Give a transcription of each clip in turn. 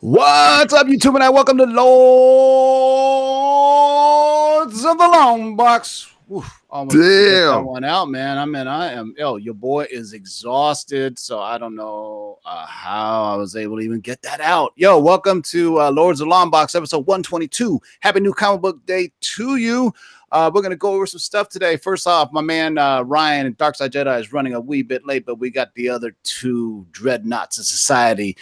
What's up, YouTube? And I welcome to Lords of the Long Box. Oof, almost took that Damn. one out, man. I mean, I am. Yo, your boy is exhausted, so I don't know uh, how I was able to even get that out. Yo, welcome to uh, Lords of the Long Box, episode one twenty two. Happy New Comic Book Day to you. Uh, we're gonna go over some stuff today. First off, my man uh, Ryan and Darkside Jedi is running a wee bit late, but we got the other two dreadnoughts of society.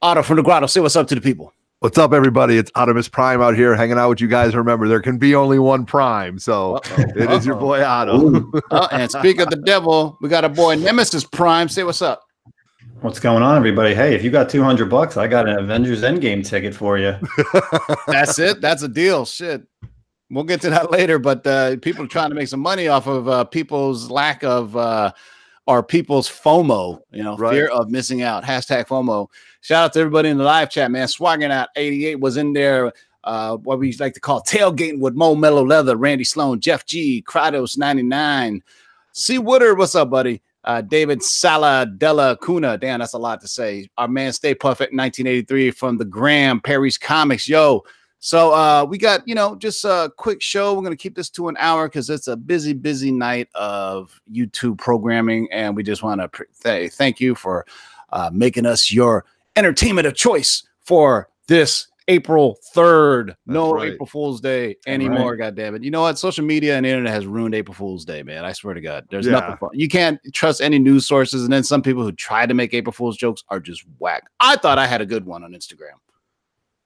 Otto from the Grotto, say what's up to the people. What's up, everybody? It's Optimus Prime out here hanging out with you guys. Remember, there can be only one Prime, so Uh-oh, it is your uh-oh. boy Otto. Oh, and speak of the devil, we got a boy Nemesis Prime. Say what's up. What's going on, everybody? Hey, if you got 200 bucks, I got an Avengers Endgame ticket for you. That's it. That's a deal. Shit. We'll get to that later, but uh, people are trying to make some money off of uh, people's lack of or people's FOMO, you know, Right. fear of missing out. Hashtag FOMO. Shout out to everybody in the live chat, man. Swagging out 88 was in there. Uh, what we like to call tailgating with Mo Mellow Leather, Randy Sloan, Jeff G, Kratos 99, C Woodard. What's up, buddy? Uh, David Sala Della Cuna. Damn, that's a lot to say. Our man Stay Puff at 1983 from the Graham Perry's Comics. Yo, so uh, we got you know just a quick show. We're gonna keep this to an hour because it's a busy, busy night of YouTube programming, and we just want to pr- th- thank you for uh, making us your entertainment of choice for this April third. No right. April Fool's Day Right. anymore. God damn it! You know what? Social media and the internet has ruined April Fool's Day, man. I swear to God, there's Yeah. nothing fun. You can't trust any news sources, and then some people who try to make April Fool's jokes are just whack. I thought I had a good one on Instagram.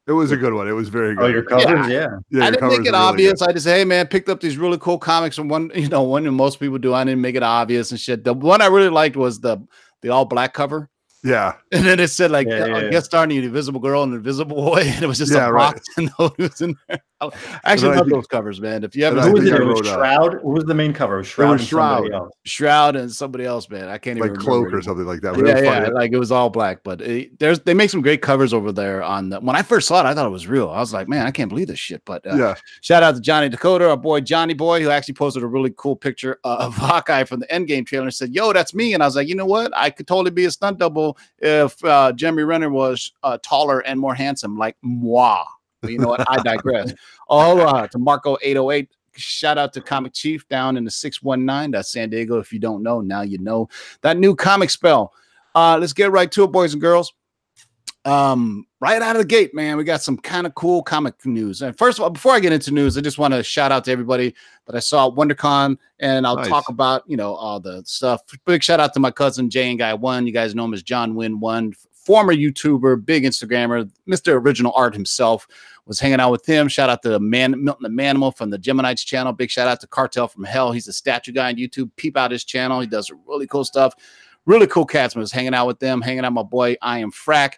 It was a good one. It was very good. Oh, your covers? Yeah. Yeah, I didn't make it really obvious. I just, hey man, picked up these really cool comics from one, you know, one that most people do. I didn't make it obvious and shit. The one I really liked was the the all black cover. Yeah, and then it said like Yeah, uh, yeah, yeah. guest starring the Invisible Girl and the Invisible Boy, and it was just Yeah, a right. box and those was in there. I actually love those covers, man. If you ever and I Who was it? I It was Shroud. What was the main cover? It was Shroud. was and somebody Shroud. else. Shroud and somebody else, man, I can't even like remember cloak or something like that. But Yeah, yeah, funny. like it was all black, but it, there's they make some great covers over there. On the when I first saw it, I thought it was real. I was like, man, I can't believe this shit. But uh, yeah. Shout out to Johnny Dakota, our boy Johnny Boy, who actually posted a really cool picture of Hawkeye from the Endgame trailer and said, Yo, that's me. And I was like, You know what? I could totally be a stunt double if uh, Jeremy Renner was uh, taller and more handsome, like moi. But you know what? I digress. oh, uh, to Marco808. Shout out to Comic Chief down in the 619. That's San Diego. If you don't know, now you know that new comic spell. Uh, let's get right to it, boys and girls um right out of the gate man we got some kind of cool comic news and first of all before i get into news i just want to shout out to everybody that i saw at wondercon and i'll Nice. talk about you know all the stuff big shout out to my cousin jay and guy one you guys know him as john win one former youtuber big instagrammer mr original art himself was hanging out with him. Shout out to man milton the manimal from the geminites channel. Big shout out to cartel from hell. He's a statue guy on youtube. Peep out his channel. He does really cool stuff. Really cool cats was hanging out with them hanging out my boy i am frack.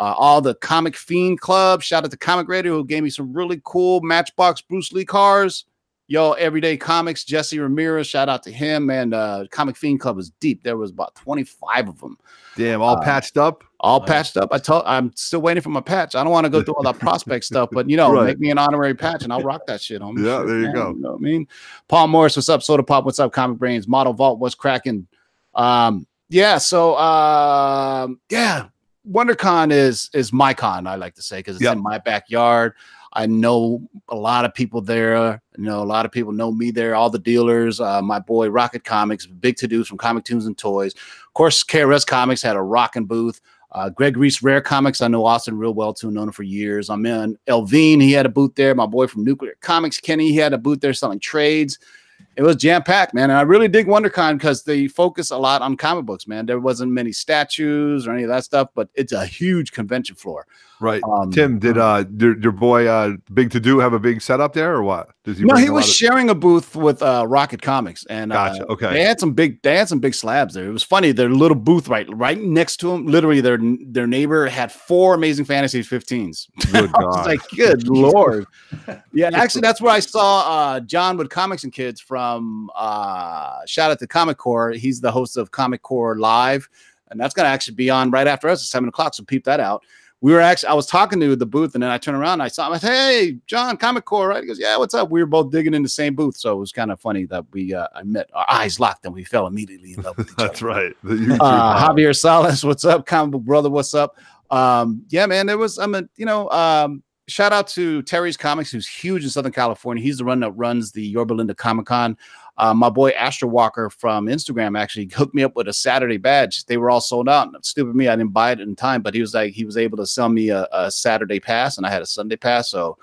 Uh, all the Comic Fiend Club. Shout out to Comic Radio who gave me some really cool Matchbox Bruce Lee cars. Yo, Everyday Comics, Jesse Ramirez. Shout out to him. And uh, Comic Fiend Club was deep. There was about 25 of them, Damn, all Uh, patched up. all Nice. patched up. I told I'm still waiting for my patch. I don't want to go through all that prospect stuff, but you know, Right. make me an honorary patch and I'll rock that shit, homie. Yeah, there you man, go. You know what I mean? Paul Morris, what's up? Soda Pop, what's up? Comic Brains, Model Vault, what's cracking? Um, yeah, so um, yeah, WonderCon is is my con, I like to say, because it's Yep. in my backyard. I know a lot of people there. You know, a lot of people know me there. All the dealers. Uh, my boy Rocket Comics, big to dos from Comic Tunes and Toys. Of course, KRS Comics had a rocking booth. Uh, Greg Reese Rare Comics, I know Austin real well too, known him for years. I'm in Elvine, he had a booth there. My boy from Nuclear Comics, Kenny, he had a booth there selling trades. It was jam packed, man. And I really dig WonderCon because they focus a lot on comic books, man. There wasn't many statues or any of that stuff, but it's a huge convention floor. Right. Um, Tim, did uh your, your boy uh Big To Do have a big setup there or what? Does he no, he was of- sharing a booth with uh, Rocket Comics, and uh, Gotcha, okay. they had some big, they had some big slabs there. It was funny. Their little booth right, right next to him, literally their their neighbor had four Amazing Fantasy 15s. Good God. like, good lord. Yeah, actually, that's where I saw uh, John with Comics and Kids from. Uh, shout out to Comic Core. He's the host of Comic Core Live, and that's going to actually be on right after us at seven o'clock. So peep that out. We were actually, I was talking to the booth, and then I turned around and I saw him. I said, "Hey, John, Comic Core, right?" He goes, "Yeah, what's up?" We were both digging in the same booth, so it was kind of funny that we uh, I met. Our eyes locked, and we fell immediately in love with each other That's right. Uh. Javier Salas, what's up? Comic Book Brother, what's up? um, yeah, man, there was. I'm a, you know, um, shout out to Terry's Comics, who's huge in Southern California. He's the one that runs the Yorba Linda Comic Con. Uh, my boy Astro Walker from Instagram actually hooked me up with a Saturday badge. They were all sold out. Stupid me, I didn't buy it in time, but he was like, he was able to sell me a, a Saturday pass, and I had a Sunday pass. So,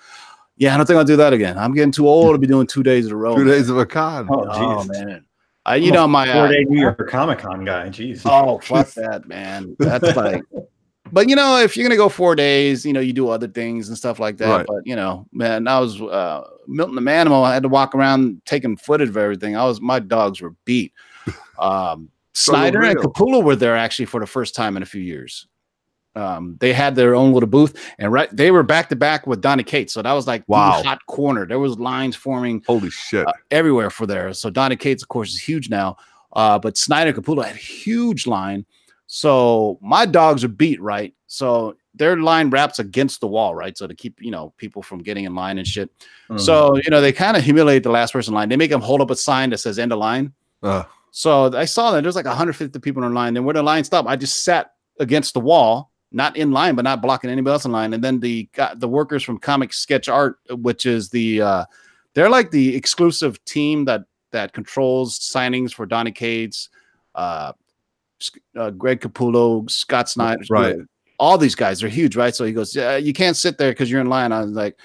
yeah, I don't think I'll do that again. I'm getting too old to be doing two days in a row. Two man. days of a con. Oh, Oh jeez. man, I, you know my four uh, day New York Comic Con guy. Jeez. Oh, fuck that, man. That's like, but you know, if you're gonna go four days, you know, you do other things and stuff like that. Right. But you know, man, I was uh, Milton the Manimal. I had to walk around taking footage of everything. I was my dogs were beat. Um, So Snyder and. Capullo were there actually for the first time in a few years. Um, they had their own little booth, and right, they were back to back with Donny Cates. So that was like Wow. hot corner. There was lines forming Holy shit. uh, everywhere for there. So Donny Cates, of course, is huge now. Uh, but Snyder and Capullo had a huge line. So my dogs are beat, right? So their line wraps against the wall, right? So to keep, you know, people from getting in line and shit. Mhm. So, you know, they kind of humiliate the last person in line. They make them hold up a sign that says end of line. Uh, So I saw that there's like 150 people in line. Then when the line stopped, I just sat against the wall, not in line, but not blocking anybody else in line. And then the the workers from Comic Sketch Art, which is the uh, they're like the exclusive team that that controls signings for Donny Cates, uh, uh, Greg Capullo, Scott Snyder, Right. All these guys are huge, right? So he goes, yeah, you can't sit there because you're in line. I was like.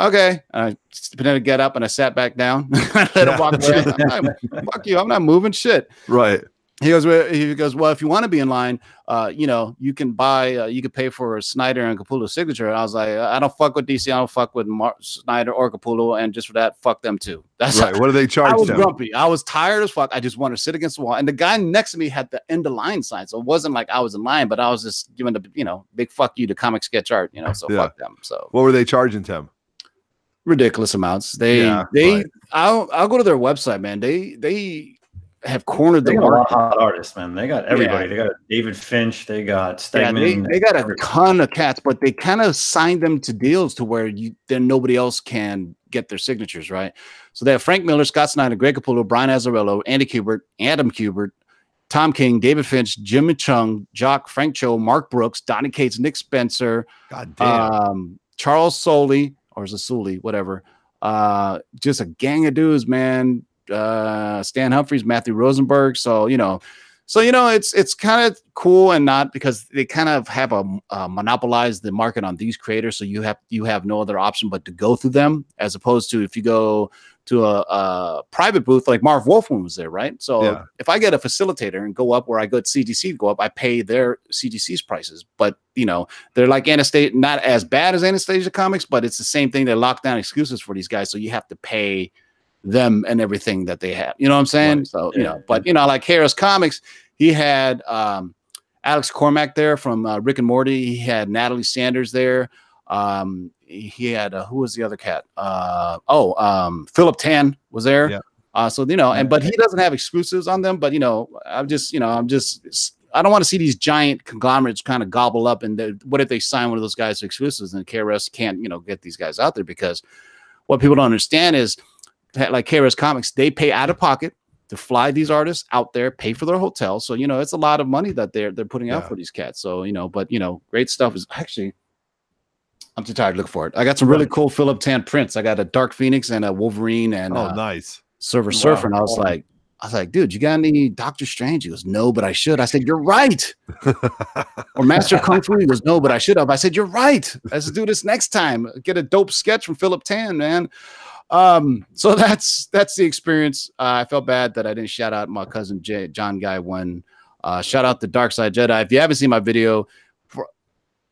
Okay, and I pretended to get up and I sat back down. I let him walk away. Like, Fuck you! I'm not moving shit right. He goes well, he goes well if you want to be in line uh you know you can buy uh, you could pay for snyder and capullo's signature and i was like i don't fuck with dc i don't fuck with Mar- snyder or capullo and just for that fuck them too that's Right. What do they charging? I was them? grumpy. I was tired as fuck. I just wanted to sit against the wall. And the guy next to me had the end of line sign. So it wasn't like I was in line, but I was just giving the, you know, big fuck you to comic sketch art, you know, so Yeah. fuck them. So What were they charging Tim? ridiculous amounts. They, Yeah, they, right. I'll, I'll go to their website, man. They, they have cornered They the got a lot market. of hot artists, man. They got everybody. They got David Finch. They got Yeah, they, they got a ton of cats, but they kind of signed them to deals to where you then nobody else can get their signatures, right? So they have Frank Miller, Scott Snyder, Greg Capullo, Brian Azzarello, Andy Kubert, Adam Kubert, Tom King, David Finch, Jim Cheung, Jock, Frank Cho, Mark Brooks, Donny Cates, Nick Spencer, God damn. um, Charles Soley, or is it Sully, whatever. Uh, just a gang of dudes, man. Uh, Stan Humphries, Matthew Rosenberg. So you know, so you know, it's it's kind of cool and not because they kind of have a uh, monopolize the market on these creators. So you have you have no other option but to go through them, as opposed to if you go to a, a private booth like Marv Wolfman was there, right? So Yeah. if I get a facilitator and go up where I go to to go up, I pay their CDC's prices. But you know, they're like Anastasia, not as bad as Anastasia Comics, but it's the same thing. They lock down excuses for these guys, so you have to pay them and everything that they have. You know what I'm saying? Right. So you Yeah. know, but you know, like Harris Comics, he had um, Alex Cormack there from uh, Rick and Morty. He had Natalie Sanders there. Um, he had uh, who was the other cat? Uh, oh, um, Philip Tan was there. Yeah. Uh, so you know, and but he doesn't have exclusives on them. But you know, I'm just you know, I'm just I don't want to see these giant conglomerates kind of gobble up. And what if they sign one of those guys to exclusives and KRS can't you know get these guys out there because what people don't understand is like KRS Comics, they pay out of pocket to fly these artists out there, pay for their hotel. So you know, it's a lot of money that they're they're putting out Yeah. for these cats. So you know, but you know, great stuff is actually. I'm too tired to look for it. I got some really Right. cool Philip Tan prints. I got a Dark Phoenix and a Wolverine and oh, uh, nice. Silver Wow. Surfer. And I was Cool. like, I was like, dude, you got any Doctor Strange? He goes, no, but I should. I said, you're right. Or Master Kung Fu. He goes, no, but I should have. I said, you're right. Let's do this next time. Get a dope sketch from Philip Tan, man. Um, so that's that's the experience. Uh, I felt bad that I didn't shout out my cousin Jay, John Guy one. Uh, shout out the Dark Side Jedi. If you haven't seen my video, for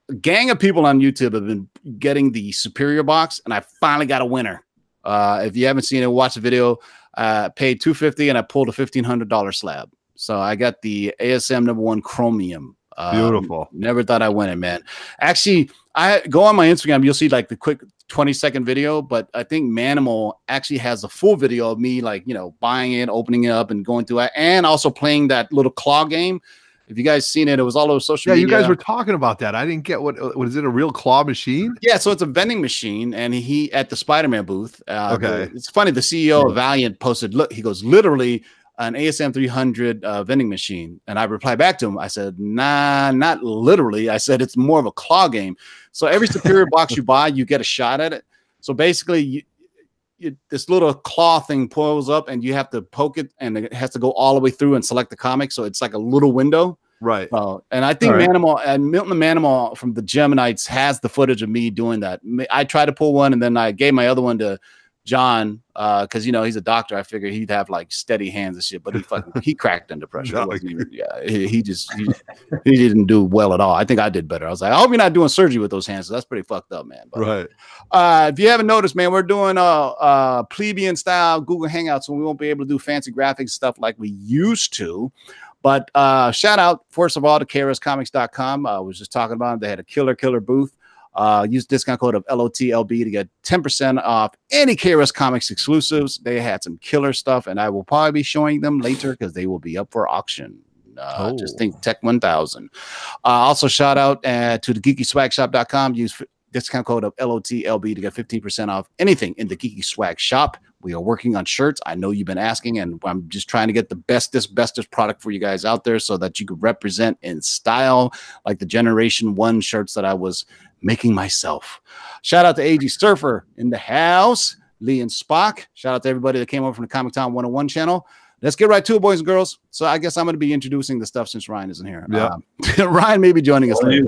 a gang of people on YouTube have been getting the superior box, and I finally got a winner. Uh, if you haven't seen it, watch the video. Uh, paid 250 and I pulled a $1,500 slab. So I got the ASM number one chromium. Um, Beautiful. Never thought I win it, man. Actually, I go on my Instagram. You'll see like the quick 20 second video, but I think Manimal actually has a full video of me, like, you know, buying it, opening it up, and going through it, and also playing that little claw game. If you guys seen it, it was all over social media. Yeah, you guys were talking about that. I didn't get what what is it a real claw machine? Yeah, so it's a vending machine, and he at the Spider-Man booth. Uh, Okay. the- it's funny. The CEO of Valiant posted, "Look," he goes, "Literally, an ASM 300 uh, vending machine. And I replied back to him. I said, nah, not literally. I said, it's more of a claw game. So every superior box you buy, you get a shot at it. So basically, you, you, this little claw thing pulls up and you have to poke it and it has to go all the way through and select the comic. So it's like a little window. Right. Uh, and I think right. Manimal and Milton Manimal from the Geminites has the footage of me doing that. I tried to pull one and then I gave my other one to John because you know he's a doctor. I figured he'd have like steady hands and shit, but he fucking he cracked under pressure. No, even- yeah, he, he just he, he didn't do well at all. I think I did better. I was like, I hope you're not doing surgery with those hands. That's pretty fucked up, man. But, Right. uh, if you haven't noticed, man, we're doing a, uh plebeian style Google Hangouts, and we won't be able to do fancy graphics stuff like we used to. But uh, shout out first of all to KRSComics.com. I was just talking about it. They had a killer, killer booth. Uh, use discount code of LOTLB to get 10% off any KRS Comics exclusives. They had some killer stuff, and I will probably be showing them later because they will be up for auction. Uh, Just Oh. think Tech 1000. Uh, also, shout out uh, to the geekyswagshop.com. Use f- discount code of LOTLB to get 15% off anything in the Geeky Swag shop. We are working on shirts. I know you've been asking, and I'm just trying to get the bestest, bestest product for you guys out there so that you could represent in style, like the Generation One shirts that I was making myself. Shout out to AG Surfer in the house, Lee and Spock. Shout out to everybody that came over from the Comic Town 101 channel. Let's get right to it, boys and girls. So I guess I'm going to be introducing the stuff since Ryan isn't here. Yeah. Um, Ryan may be joining us later.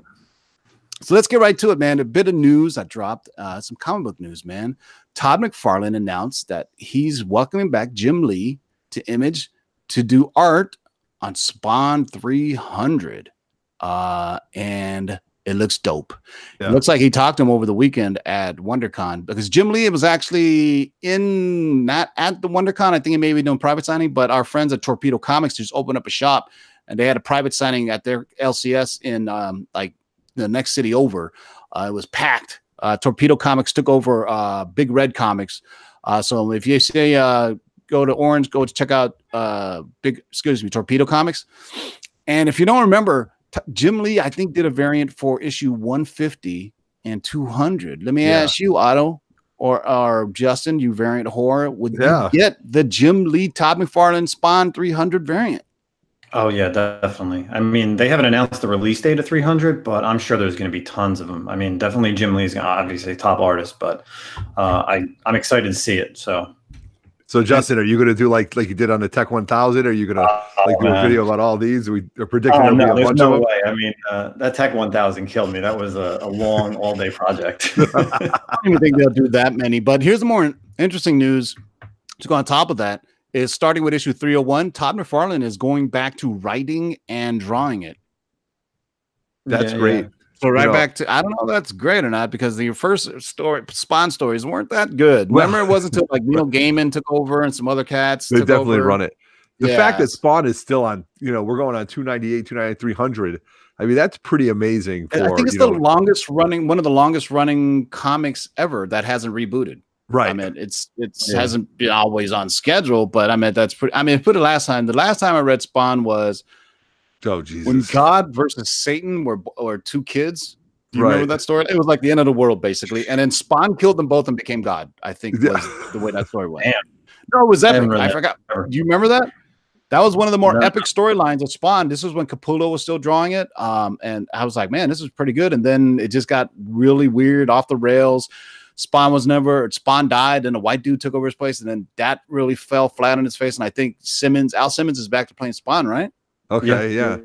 So let's get right to it, man. A bit of news I dropped, uh, some comic book news, man. Todd McFarlane announced that he's welcoming back Jim Lee to Image to do art on Spawn 300. Uh, and it looks dope. Yeah. It looks like he talked to him over the weekend at WonderCon because Jim Lee was actually in not at the WonderCon. I think he may be doing private signing, but our friends at Torpedo Comics just opened up a shop and they had a private signing at their LCS in um, like the next city over. Uh, it was packed. Uh, Torpedo Comics took over uh, Big Red Comics. Uh, so if you say uh, go to Orange, go to check out uh, Big, excuse me, Torpedo Comics. And if you don't remember, t- Jim Lee, I think, did a variant for issue 150 and 200. Let me Yeah. ask you, Otto or, or Justin, you variant horror, would Yeah. you get the Jim Lee Todd McFarlane Spawn 300 variant? Oh yeah, definitely. I mean, they haven't announced the release date of 300, but I'm sure there's going to be tons of them. I mean, definitely Jim Lee's obviously top artist, but uh, I I'm excited to see it. So So Justin, are you going to do like like you did on the Tech 1000? Are you going to like do a video about all these? We are predicting Oh, there'll no, be a there's bunch no of them. way. I mean, uh, that Tech 1000 killed me. That was a, a long all day project. I don't even think they'll do that many. But here's the more interesting news to go on top of that is starting with issue 301, Todd McFarlane is going back to writing and drawing it. That's Yeah, great. yeah. So right know- back to I don't know if that's great or not because the first story Spawn stories weren't that good. Remember, it wasn't until like Neil Gaiman took over and some other cats. They definitely over. run it. The Yeah. fact that Spawn is still on, you know, we're going on 298, 298, 300. I mean, that's pretty amazing for I think it's the know, longest running, one of the longest running comics ever that hasn't rebooted. right. I mean, it's it's Yeah. hasn't been always on schedule, but I mean that's pretty. I mean, put it last time. The last time I read Spawn was oh Jesus! when God versus Satan were were two kids. Do you remember Right. that story? It was like the end of the world, basically. And then Spawn killed them both and became God. I think Yeah. was the way that story went. Damn. No, it was I epic. haven't I forgot. Do you remember that? That was one of the more No. epic storylines of Spawn. This was when Capullo was still drawing it. Um, and I was like, man, this is pretty good. And then it just got really weird off the rails. Spawn was never Spawn died, and a white dude took over his place, and then that really fell flat on his face. And I think Simmons, Al Simmons, is back to playing Spawn, right? Okay, yeah.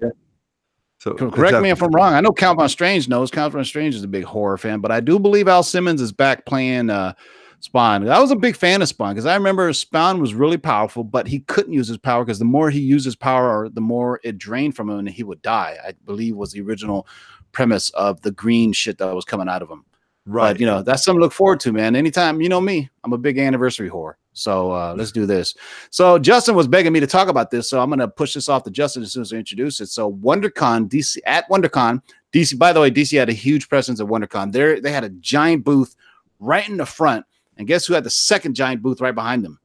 So Co- it's Correct me if I'm wrong. I know Count Von Strange knows. Count Von Strange is a big horror fan, but I do believe Al Simmons is back playing uh, Spawn. I was a big fan of Spawn because I remember Spawn was really powerful, but he couldn't use his power because the more he used his power, the more it drained from him and he would die. I believe was the original premise of the green shit that was coming out of him. right. But you know, that's something to look forward to, man. Anytime, you know me, I'm a big anniversary whore. So uh, let's do this. So Justin was begging me to talk about this, so I'm gonna push this off to Justin as soon as I introduce it. So WonderCon DC at WonderCon DC. By the way, DC had a huge presence at WonderCon. There, they had a giant booth right in the front, and guess who had the second giant booth right behind them?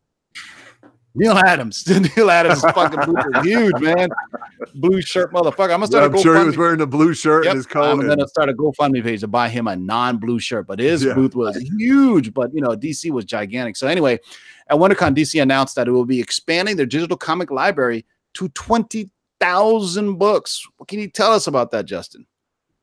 Neal Adams. Neal Adams' fucking booth was huge, man. Blue shirt, motherfucker. I'm gonna start. Yeah, start a I'm sure he was wearing the blue shirt Yep, and his coat. I'm and- gonna start a GoFundMe page to buy him a non-blue shirt, but his Yeah. booth was huge. But you know, DC was gigantic. So anyway, at WonderCon, DC announced that it will be expanding their digital comic library to 20,000 books. What can you tell us about that, Justin?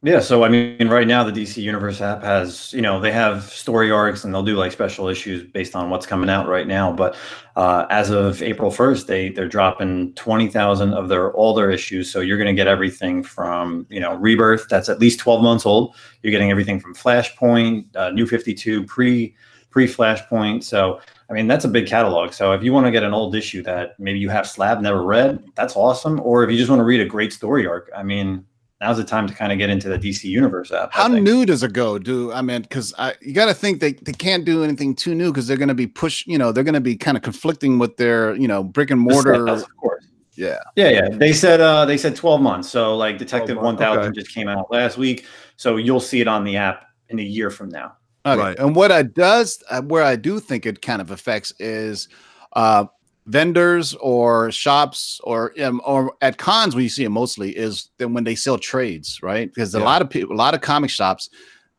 Yeah, so I mean, right now the DC Universe app has, you know, they have story arcs and they'll do like special issues based on what's coming out right now. But uh, as of April first, they they're dropping twenty thousand of their their issues. So you're going to get everything from, you know, Rebirth that's at least twelve months old. You're getting everything from Flashpoint, uh, New Fifty Two, pre pre Flashpoint. So I mean, that's a big catalog. So if you want to get an old issue that maybe you have slab never read, that's awesome. Or if you just want to read a great story arc, I mean now's the time to kind of get into the DC Universe app. How new does it go? Do I mean because I you got to think they they can't do anything too new because they're going to be push you know they're going to be kind of conflicting with their you know brick and mortar. of course. Yeah. Yeah, yeah. They said uh they said 12 months. So like Detective 1000 okay. just came out last week. So you'll see it on the app in a year from now. Okay. Right. And what I does uh, where I do think it kind of affects is uh vendors or shops or um, or at cons where you see it mostly is then when they sell trades, right? Because a lot of people, a lot of comic shops,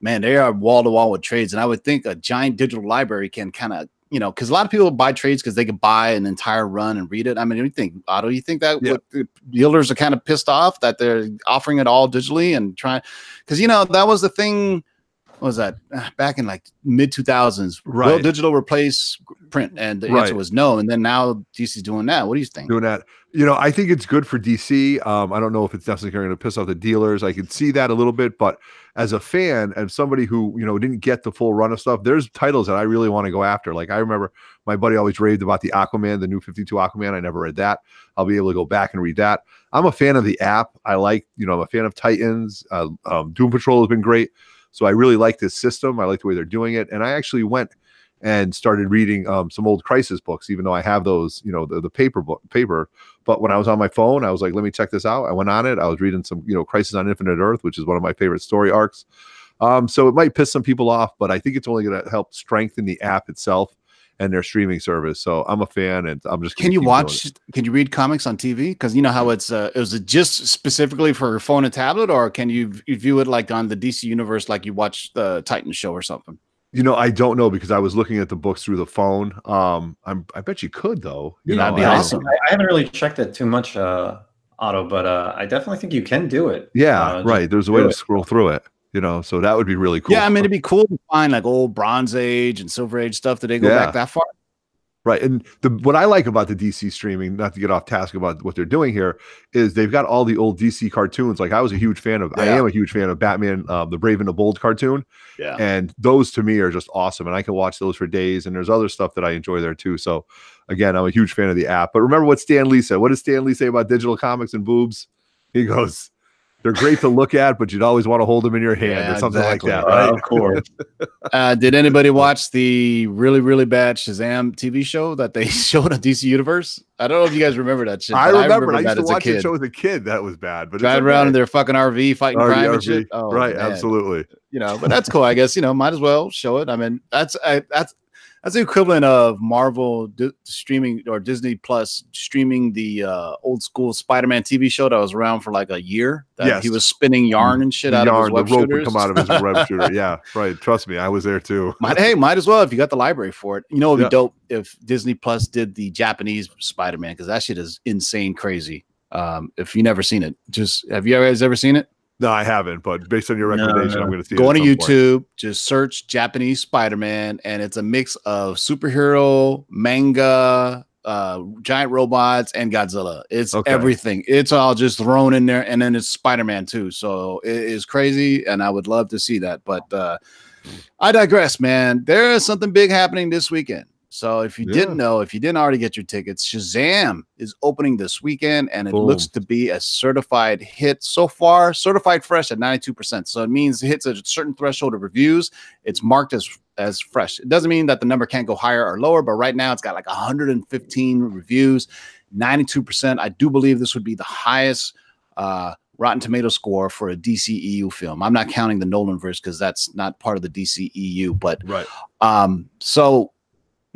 man, they are wall to wall with trades, and I would think a giant digital library can kind of you know because a lot of people buy trades because they could buy an entire run and read it. I mean, you think Otto, you think that Yeah. what the dealers are kind of pissed off that they're offering it all digitally and trying because you know that was the thing. What was that back in like mid 2000s? right Will digital replace print? And the Right. answer was no. And then now DC's doing that. What do you think? doing that. You know, I think it's good for DC. Um, I don't know if it's necessarily going to piss off the dealers. I can see that a little bit, but as a fan and somebody who you know didn't get the full run of stuff, there's titles that I really want to go after. Like I remember my buddy always raved about the Aquaman, the new 52 Aquaman. I never read that. I'll be able to go back and read that. I'm a fan of the app. I like, you know, I'm a fan of Titans. Uh, um, Doom Patrol has been great. So I really like this system. I like the way they're doing it. And I actually went and started reading um, some old crisis books, even though I have those, you know, the, the paper book paper. But when I was on my phone, I was like, let me check this out. I went on it. I was reading some, you know, Crisis on Infinite Earth, which is one of my favorite story arcs. Um, so it might piss some people off, but I think it's only going to help strengthen the app itself and their streaming service. So I'm a fan, and I'm just. Can you keep doing watch? Can you read comics on TV? Because you know how it's. Uh, is it just specifically for phone and tablet, or can you view it like on the DC universe, like you watch the Titan show or something? You know, I don't know because I was looking at the books through the phone. Um, I'm. I bet you could though. You Yeah, know, that'd be I awesome. I, I haven't really checked it too much, uh, Otto, but uh, I definitely think you can do it. Yeah, Uh, right. There's a way to it. scroll through it. You know, so that would be really cool. Yeah, I mean it'd be cool to find like old Bronze Age and Silver Age stuff. Did they go Yeah. back that far? Right. And the what I like about the DC streaming, not to get off task about what they're doing here, is they've got all the old DC cartoons. Like I was a huge fan of I am a huge fan of Batman, um, the Brave and the Bold cartoon. Yeah. And those to me are just awesome. And I can watch those for days. And there's other stuff that I enjoy there too. So again, I'm a huge fan of the app. But remember what Stan Lee said. What does Stan Lee say about digital comics and boobs? He goes, they're great to look at, but you'd always want to hold them in your hand Yeah, or something exactly. like that. Uh, Right. of course. Uh, did anybody watch the really really bad Shazam TV show that they showed on DC Universe? I don't know if you guys remember that shit. I remember. I, that used to watch kid. show as a kid. That was bad, but it's Driving around in their fucking RV fighting RV, crime and shit. Oh, right, man. absolutely. you know but that's cool i guess you know might as well show it i mean that's I, that's that's the equivalent of marvel di- streaming or disney plus streaming the uh old school spider-man tv show that was around for like a year that Yes. he was spinning yarn and shit out of his web the rope would come out of his web shooter. Yeah, right. Trust me, I was there too. might, hey might as well if you got the library for it you know it'd be Yeah. dope if disney plus did the japanese spider-man because that shit is insane crazy um if you never seen it just have you guys ever seen it No, I haven't, but based on your recommendation, no. I'm going to see. Go on to point. YouTube, just search Japanese Spider Man, and it's a mix of superhero, manga, uh, giant robots, and Godzilla. It's Okay. everything. It's all just thrown in there, and then it's Spider Man too. So it is crazy, and I would love to see that. But uh, I digress, man. There is something big happening this weekend. So if you Yeah. didn't know, if you didn't already get your tickets, Shazam is opening this weekend, and it Boom. looks to be a certified hit so far. Certified fresh at 92%. So it means it hits a certain threshold of reviews. It's marked as as fresh. It doesn't mean that the number can't go higher or lower, but right now it's got like 115 reviews, 92%. I do believe this would be the highest uh Rotten Tomato score for a DCEU film. I'm not counting the Nolan verse because that's not part of the DCEU, but Right. um, so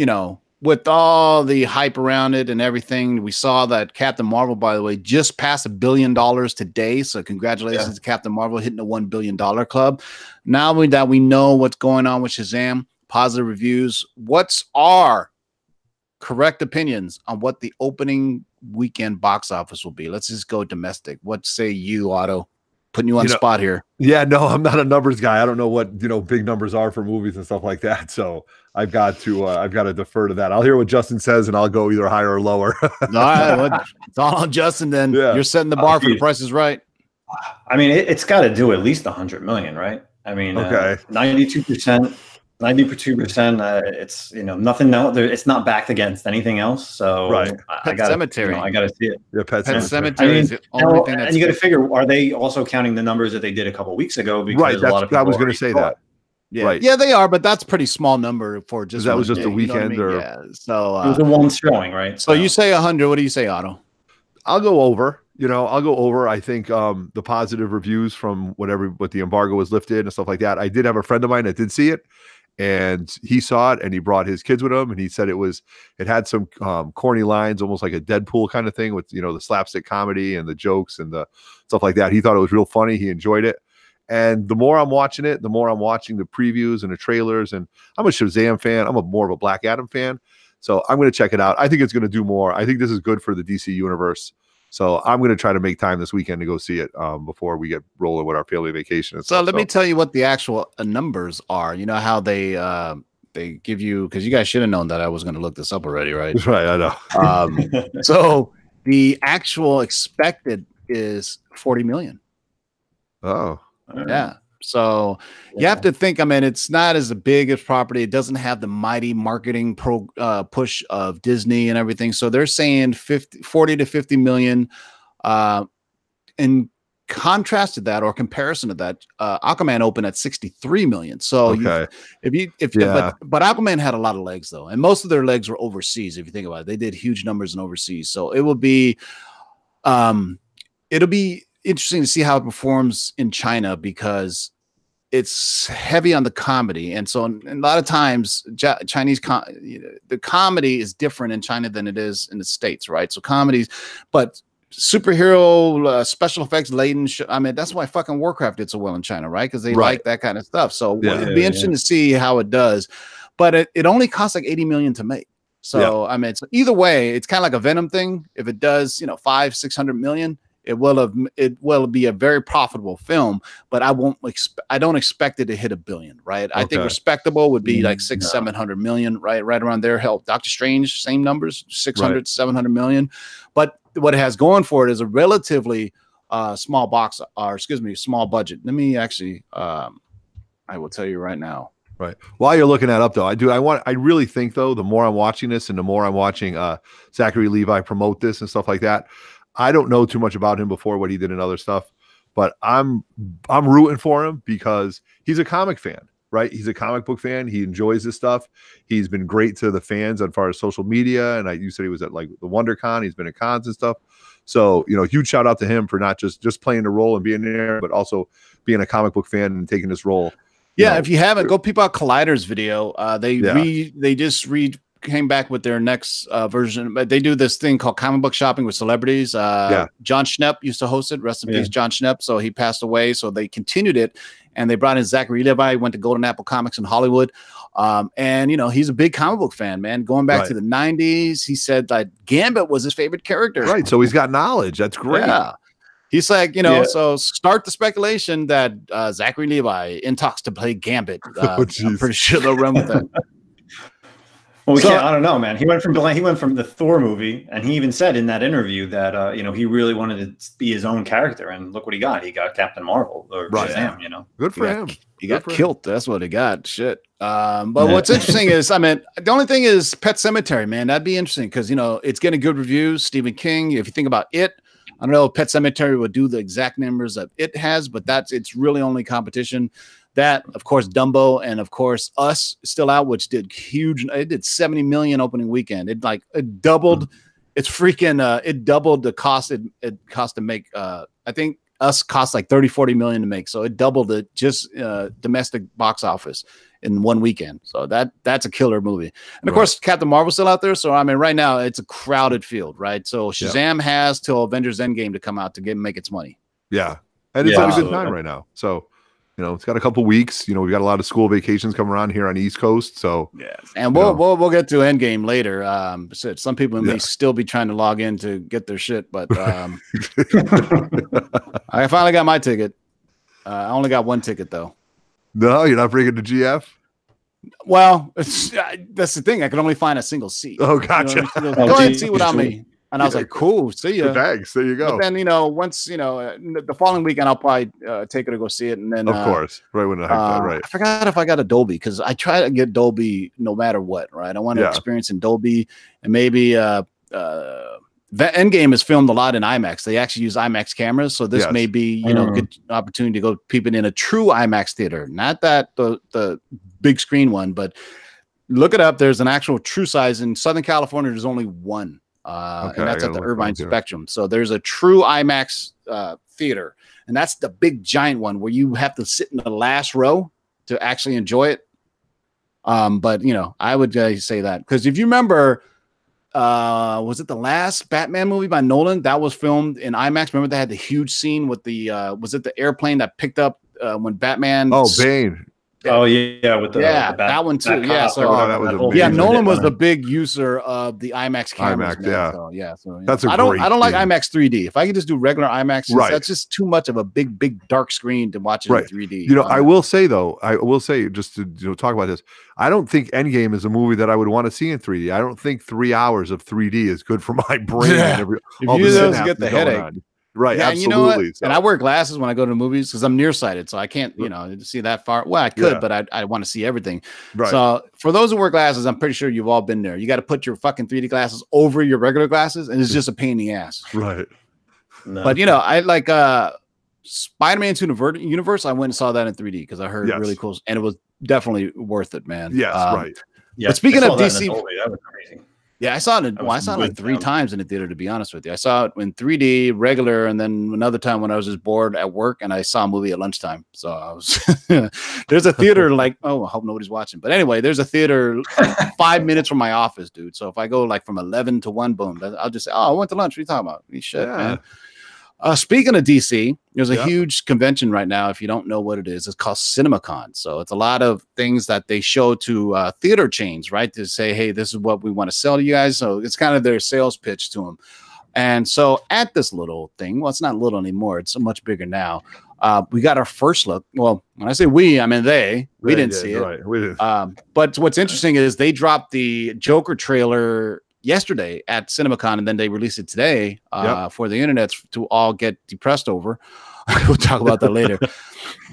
you know, with all the hype around it and everything, we saw that Captain Marvel, by the way, just passed a billion dollars today. So congratulations to Captain Marvel hitting the one billion dollar club. Now we, that we know what's going on with Shazam, positive reviews. What's our correct opinions on what the opening weekend box office will be. Let's just go domestic. What say you, Otto? Putting you on You know- spot here. Yeah, no, I'm not a numbers guy. I don't know what you know big numbers are for movies and stuff like that. So I've got to uh, I've got to defer to that. I'll hear what Justin says and I'll go either higher or lower. All right, well, it's all on Justin. Then Yeah. you're setting the bar for the price is right. I mean, it, it's got to do at least 100 million, right? I mean, Okay. 92 uh, 92%, 92%. Uh, it's, you know, nothing else. There, it's not backed against anything else. So Right. I, I Pet got Cemetery. You know, I got to see it. yeah, Pet Pet Sematary. Cemetery I is mean, the only Now, thing that's and you got to figure, are they also counting the numbers that they did a couple weeks ago? Because Right, a lot of I was going to say that. yeah, right. yeah, they are, but that's pretty small number for just that was one just a day, you know I weekend mean? or- yeah. So, It was uh, a one showing, right? so you say hundred. What do you say, Otto? I'll go over. You know, I'll go over. I think um, the positive reviews from whatever what the embargo was lifted and stuff like that. I did have a friend of mine that did see it, and he saw it and he brought his kids with him, and he said it was it had some um, corny lines, almost like a Deadpool kind of thing with you know the slapstick comedy and the jokes and the stuff like that. He thought it was real funny. He enjoyed it. And the more I'm watching it, the more I'm watching the previews and the trailers. And I'm a Shazam fan. I'm a more of a Black Adam fan. So I'm going to check it out. I think it's going to do more. I think this is good for the DC universe. So I'm going to try to make time this weekend to go see it um, before we get rolling with our family vacation. So stuff. let me tell you what the actual uh, numbers are. You know how they uh, they give you because you guys should have known that I was going to look this up already, right? right. I know. Um, so the actual expected is forty million. Oh, Yeah. So you have to think. I mean, it's not as big as property. It doesn't have the mighty marketing pro uh, push of Disney and everything. So they're saying 50, 40 to 50 million. Uh, in contrast to that, or comparison to that, uh, Aquaman opened at 63 million. So you, if you if Yeah. but but Aquaman had a lot of legs though, and most of their legs were overseas. If you think about it, they did huge numbers in overseas. So it will be, um, it'll be interesting to see how it performs in China because it's heavy on the comedy, and so a lot of times Ja- Chinese com- the comedy is different in China than it is in the states, right? So comedies, but superhero uh, special effects laden. Sh- I mean, that's why fucking Warcraft did so well in China, right? Because they Right. like that kind of stuff. So Yeah. it'd Yeah, be yeah. interesting to see how it does. But it, it only costs like 80 million to make. So I mean, so either way, it's kind of like a Venom thing. If it does, you know, five, six hundred million, it will have it will be a very profitable film. But I won't exp- I don't expect it to hit a billion, right? I think respectable would be like six, No. seven hundred million, right? Right around there. Help Doctor Strange, same numbers, 600, 700 million. But what it has going for it is a relatively uh small box or excuse me, small budget. Let me actually um I will tell you right now. Right. While you're looking that up, though, I do. I want. I really think, though, the more I'm watching this, and the more I'm watching uh, Zachary Levi promote this and stuff like that, I don't know too much about him before what he did and other stuff, but I'm I'm rooting for him because he's a comic fan, right? He's a comic book fan. He enjoys this stuff. He's been great to the fans as far as social media, and I you said he was at like the WonderCon. He's been at cons and stuff. So you know, huge shout out to him for not just just playing the role and being there, but also being a comic book fan and taking this role. Yeah, know, if you haven't, go peep out Collider's video. Uh, they Yeah. re they just re came back with their next uh, version, but they do this thing called comic book shopping with celebrities. Uh, Yeah. Jon Schnepp used to host it. Rest in Yeah. peace, Jon Schnepp. So he passed away. So they continued it, and they brought in Zachary Levi. Went to Golden Apple Comics in Hollywood, um, and you know he's a big comic book fan, man. Going back to the '90s, he said that Gambit was his favorite character. Right. So he's got knowledge. That's great. Yeah. He's like, you know, Yeah. so start the speculation that uh, Zachary Levi in talks to play Gambit. Uh, Oh, I'm pretty sure they'll run with that. Well, we So- can't. I don't know, man. He went from he went from the Thor movie, and he even said in that interview that uh, you know he really wanted to be his own character, and look what he got. He got Captain Marvel or Right. Shazam. You know, Good for Yeah. him. He Good got for him. killed. That's what he got. Shit. Um, but Yeah. what's interesting is, I mean, the only thing is Pet Sematary, man. That'd be interesting because you know it's getting good reviews. Stephen King. If you think about it, I don't know if Pet Sematary would do the exact numbers that it has, but that's its really only competition. That, of course, Dumbo and of course Us still out, which did huge. It did 70 million opening weekend. It like it doubled. It's freaking. Uh, it doubled the cost. It, it cost to make. Uh, I think Us cost like 30, 40 million to make. So it doubled it just uh, domestic box office in one weekend. So that that's a killer movie. And of Right. course, Captain Marvel's still out there. So I mean, right now it's a crowded field, right? So Yeah. Shazam has till Avengers Endgame to come out to get make its money. Yeah. And it's Yeah, at a good time right now. So, You know, it's got a couple weeks. You know, we got a lot of school vacations coming around here on the East Coast. So Yes, and we'll Yeah. we'll we'll get to Endgame later. Um, so some people may Yeah. still be trying to log in to get their shit, but um, I finally got my ticket. Uh, I only got one ticket though. no, you're not bringing the GF. Well, it's, uh, that's the thing. I could only find a single seat. Oh, You know gotcha. what I mean? She goes, Oh, Go ahead and geez. see without me. And I was Yeah. like, cool, see ya. Thanks. There you go. But then you know, once you know, uh, the following weekend I'll probably uh, take her to go see it, and then of uh, course, right when the hype uh, right. I forgot if I got a Dolby because I try to get Dolby no matter what, right? I want to Yeah. experience in Dolby and maybe uh uh the Endgame is filmed a lot in IMAX. They actually use IMAX cameras, so this Yes. may be you know Mm. good opportunity to go peep it in a true IMAX theater, not that the the big screen one, but look it up. There's an actual true size in Southern California. There's only one, uh, Okay, and that's at the Irvine. Spectrum. So there's a true IMAX uh, theater, and that's the big giant one where you have to sit in the last row to actually enjoy it. Um, but you know, I would uh, say that because if you remember, uh, was it the last Batman movie by Nolan that was filmed in IMAX? Remember they had the huge scene with the uh, was it the airplane that picked up uh, when Batman? Oh, Bane. Oh yeah, with the Yeah, the back- that one too. back Yeah, so- or whatever, that was whole yeah, amazing. thing. Nolan was the big user of the IMAX cameras. IMAX, man. yeah. So, yeah. So yeah. That's a I don't. great I don't like scene. IMAX 3D. If I could just do regular IMAX, Right. that's just too much of a big, big dark screen to watch it Right. in 3D. You know, I Um, will say though, I will say just to you know talk about this. I don't think Endgame is a movie that I would want to see in 3D. I don't think three hours of 3D is good for my brain. Yeah. and every, If all you the do those, get the headache. on. Right, Yeah, and you know what? So- And I wear glasses when I go to movies because I'm nearsighted, so I can't, you know, see that far. Well, I could, Yeah. but I, I want to see everything. right. So for those who wear glasses, I'm pretty sure you've all been there. You got to put your fucking 3D glasses over your regular glasses, and it's just a pain in the ass. right. no. But you know, I like uh Spider-Man to the universe. I went and saw that in 3D because I heard Yes. really cool, and it was definitely worth it, man. Yes, Um, right. yeah, but speaking of DC the Dolby, that was crazy. Yeah, I saw it. In, That well, I saw it like three times in the theater. To be honest with you, I saw it in 3D, regular, and then another time when I was just bored at work, and I saw a movie at lunchtime. So I was there's a theater like oh, I hope nobody's watching. But anyway, there's a theater five minutes from my office, dude. So if I go like from 11 to one, boom, I'll just say, oh, I went to lunch. What are you talking about? You shit, Yeah. man. Uh, speaking of DC, there's a Yeah. huge convention right now. If you don't know what it is, it's called CinemaCon. So it's a lot of things that they show to uh, theater chains, right? To say, hey, this is what we want to sell to you guys. So it's kind of their sales pitch to them. And so at this little thing, well, it's not little anymore. It's much bigger now. Uh, we got our first look. Well, when I say we, I mean they. We They didn't did, see it. Right. We did. Um, but what's interesting is they dropped the Joker trailer yesterday at CinemaCon, and then they released it today uh, for the internet to all get depressed over. we'll talk about that later.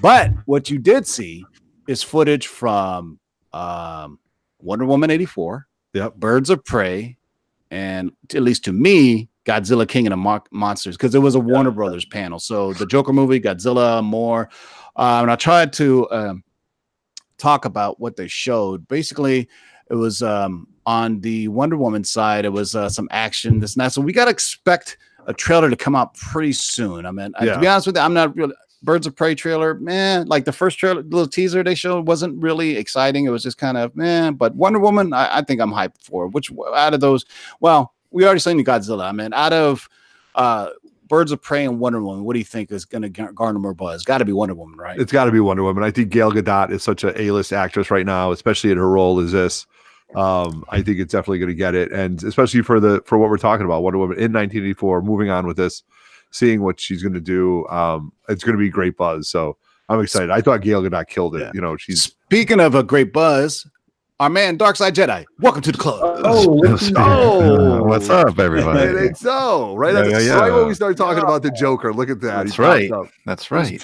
But what you did see is footage from um, Wonder Woman eighty four, Yep. Birds of Prey, and at least to me, Godzilla King of the Mo- Monsters, because it was a Warner Brothers panel. So the Joker movie, Godzilla, more. Uh, and I tried to um, talk about what they showed. Basically, it was um, on the Wonder Woman side, it was uh, some action, this and that. So we got to expect a trailer to come out pretty soon. I mean, I- to be honest with you, I'm not really. Birds of Prey trailer, man, like the first trailer, little teaser they showed wasn't really exciting. It was just kind of man, but Wonder Woman, I, I think I'm hyped for. Which out of those, well, we already seen the Godzilla. I mean, out of uh Birds of Prey and Wonder Woman, what do you think is going to garner more buzz? Got to be Wonder Woman, right? It's got to be Wonder Woman. I think Gal Gadot is such an A-list actress right now, especially in her role as this. Um, I think it's definitely going to get it, and especially for the for what we're talking about, Wonder Woman in 1984. Moving on with this, seeing what she's going to do, um, it's going to be great buzz. So I'm excited. I thought Gal Gadot killed it. Yeah. You know, she's Speaking of a great buzz, our man Darkside Jedi, welcome to the club. Oh, Oh, what's up, everybody? it ain't so right. Yeah, That's yeah, right when we started talking about the Joker. Look at that. That's He right. That's right.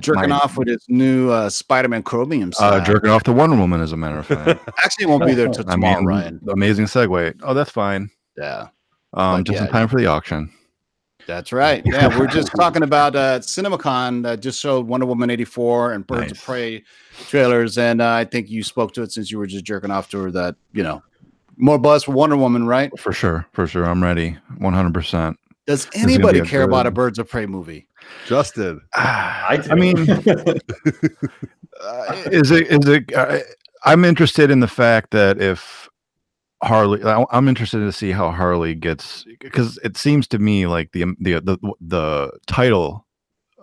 jerking My- off with his new uh, Spider-Man Chromium. Uh, jerking off to Wonder Woman, as a matter of fact. Actually, won't be there till I tomorrow, mean, Ryan. amazing segue. Oh, that's fine. Yeah, Um, But just in yeah. time for the auction. That's right. Yeah, we're just talking about uh, CinemaCon that just showed Wonder Woman '84 and Birds of Prey trailers, and uh, I think you spoke to it since you were just jerking off to her. That you know, more buzz for Wonder Woman, right? For sure. For sure. I'm ready. 100%. Does anybody a care about a Birds of Prey movie? Justin. I, I mean, uh, is it, is it, uh, I'm interested in the fact that if Harley, I- I'm interested to see how Harley gets, because it seems to me like the, the, the, the title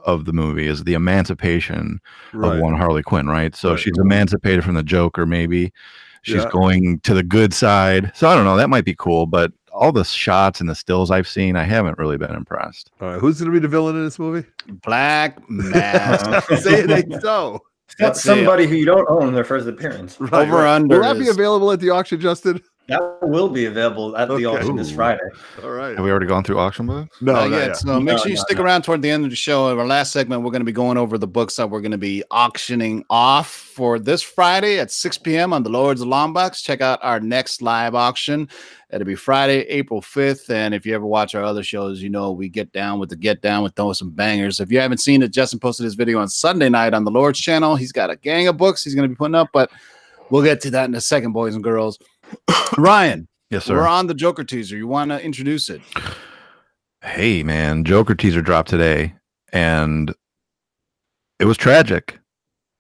of the movie is the emancipation Right. of one Harley Quinn, right? So Right. she's emancipated from the Joker, maybe. She's Yeah. going to the good side. So I don't know. That might be cool, but all the shots and the stills I've seen, I haven't really been impressed. All right. Who's going to be the villain in this movie? Black Mask. Say it ain't so. That's somebody who you don't own their first appearance. Right, Over right. under Will that be available at the auction, Justin? That will be available at Okay. the auction this Friday. All right. Have we already gone through auction books? No, Not not yet. yet. So make No, sure you no, stick no. around toward the end of the show. In our last segment, we're going to be going over the books that we're going to be auctioning off for this Friday at 6 p.m. on the Lords of Long Box. Check out our next live auction. It'll be Friday, April 5th. And if you ever watch our other shows, you know we get down with the get down with throwing some bangers. If you haven't seen it, Justin posted his video on Sunday night on the Lord's channel. He's got a gang of books he's going to be putting up, but we'll get to that in a second, boys and girls. Ryan, Yes, sir. we're on the Joker teaser. You want to introduce it? hey, man, Joker teaser dropped today, and it was tragic.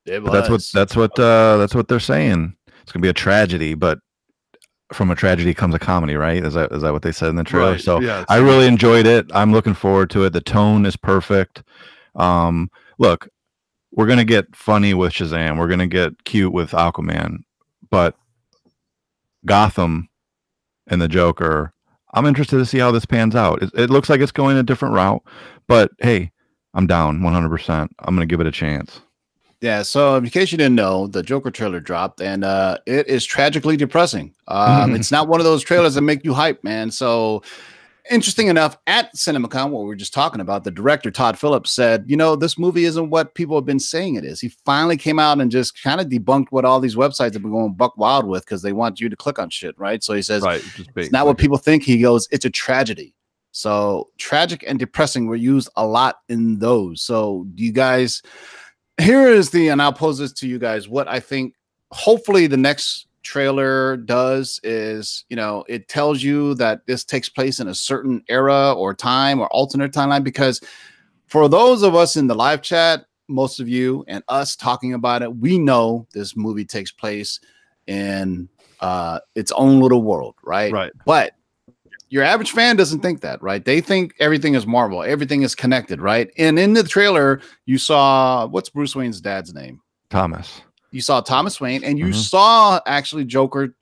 It But that's what that's what uh, that's what they're saying. It's gonna be a tragedy, but from a tragedy comes a comedy, right? Is that is that what they said in the trailer? Right, So yeah, I really enjoyed it. I'm looking forward to it. The tone is perfect. Um, look, we're gonna get funny with Shazam. We're gonna get cute with Aquaman, but Gotham and the Joker. I'm interested to see how this pans out. It, it looks like it's going a different route, but hey, I'm down 100%. I'm gonna give it a chance. Yeah, so in case you didn't know, the Joker trailer dropped and uh it is tragically depressing. Um it's not one of those trailers that make you hype, man. So interesting enough, at CinemaCon, what we were just talking about, the director Todd Phillips said, you know, this movie isn't what people have been saying it is. He finally came out and just kind of debunked what all these websites have been going buck wild with because they want you to click on shit, right? So he says right. It's not what people think. He goes, it's a tragedy. So tragic and depressing were used a lot in those. So do you guys here is the and I'll pose this to you guys. What I think hopefully the next trailer does is you know it tells you that this takes place in a certain era or time or alternate timeline because for those of us in the live chat most of you and us talking about it we know this movie takes place in uh its own little world right Right. but your average fan doesn't think that, right? They think everything is Marvel, everything is connected, right? And in the trailer, you saw what's Bruce Wayne's dad's name? Thomas. You saw Thomas Wayne, and you Mhm. saw actually Joker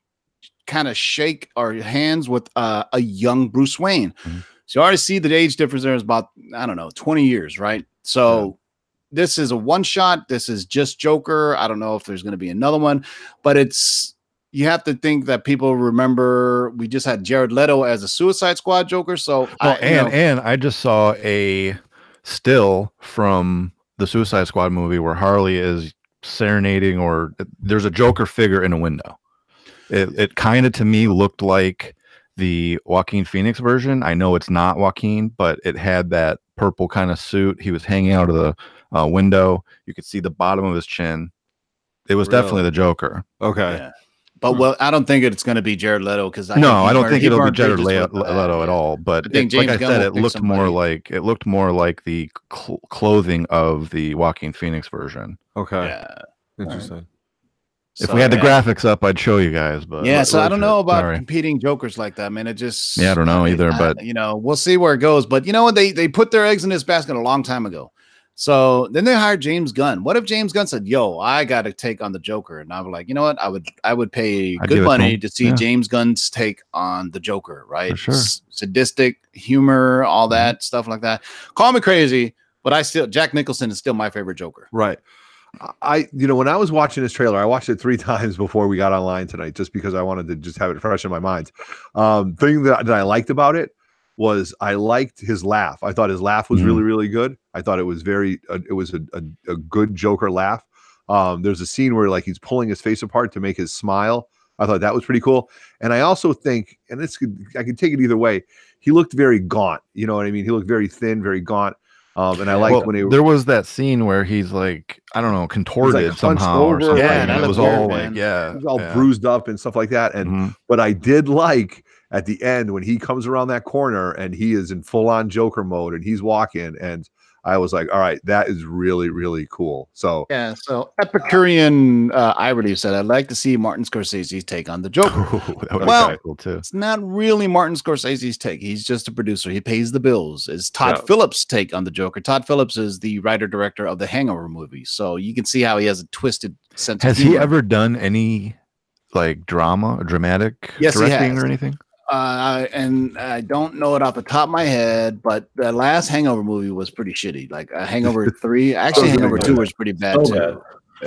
kind of shake our hands with uh, a young Bruce Wayne. Mhm. So you already see the age difference there is about, I don't know, 20 years, right? So this is a one shot. This is just Joker. I don't know if there's going to be another one, but it's you have to think that people remember we just had Jared Leto as a Suicide Squad Joker. So Oh, I, and know, and I just saw a still from the Suicide Squad movie where Harley is serenading, or there's a Joker figure in a window. It it kind of to me looked like the Joaquin Phoenix version. I know it's not Joaquin, but it had that purple kind of suit. He was hanging out of the uh, window. You could see the bottom of his chin. It was Really? definitely the Joker. Okay. Yeah. But hmm. well, I don't think it's going to be Jared Leto because no, I don't think it'll be Jared Le- Leto at all. But I think it- like I Gunn said, it pick looked more like it looked more like the cl- clothing of the Joaquin Phoenix version. Okay. Yeah. Interesting. If So, we had the yeah. graphics up, I'd show you guys. But yeah, so I don't know about sorry. competing jokers like that, man. It just Yeah, I don't know mean, either, I- but- you know, we'll see where it goes. But you know what? They they put their eggs in this basket a long time ago. So then they hired James Gunn. What if James Gunn said, "Yo, I got to take on the Joker," and I'm like, you know what? I would I would pay I'd good money to see Yeah. James Gunn's take on the Joker, right? For sure. S- sadistic humor, all Mhm. that stuff like that. Call me crazy, but I still Jack Nicholson is still my favorite Joker. Right. I, you know, when I was watching this trailer, I watched it three times before we got online tonight, just because I wanted to just have it fresh in my mind. Um, thing that, that I liked about it was I liked his laugh. I thought his laugh was Mhm. really, really good. I thought it was very, uh, it was a, a, a good Joker laugh. Um, there's a scene where like he's pulling his face apart to make his smile. I thought that was pretty cool. And I also think, and this could, I could take it either way. He looked very gaunt. You know what I mean? He looked very thin, very gaunt. Um, and I liked Well, when he was there was that scene where he's like, I don't know, contorted hunched somehow or something. Yeah, and it was all like, yeah, he was all yeah. bruised up and stuff like that. And Mhm. but I did like at the end when he comes around that corner and he is in full on Joker mode and he's walking and I was like, all right, that is really really cool. So Yeah, so Epicurean uh, Irony said, I'd like to see Martin Scorsese's take on the Joker. that would Well, be cool too. It's not really Martin Scorsese's take. He's just a producer. He pays the bills. It's Todd Yeah. Phillips' take on the Joker. Todd Phillips is the writer director of the Hangover movie, so you can see how he has a twisted sense. Has of he ever done any like drama or dramatic Yes, he directing has. or anything? Uh, and I don't know it off the top of my head, but the last Hangover movie was pretty shitty. Like uh, Hangover Three, actually Oh, Hangover. Two was pretty bad So too. bad.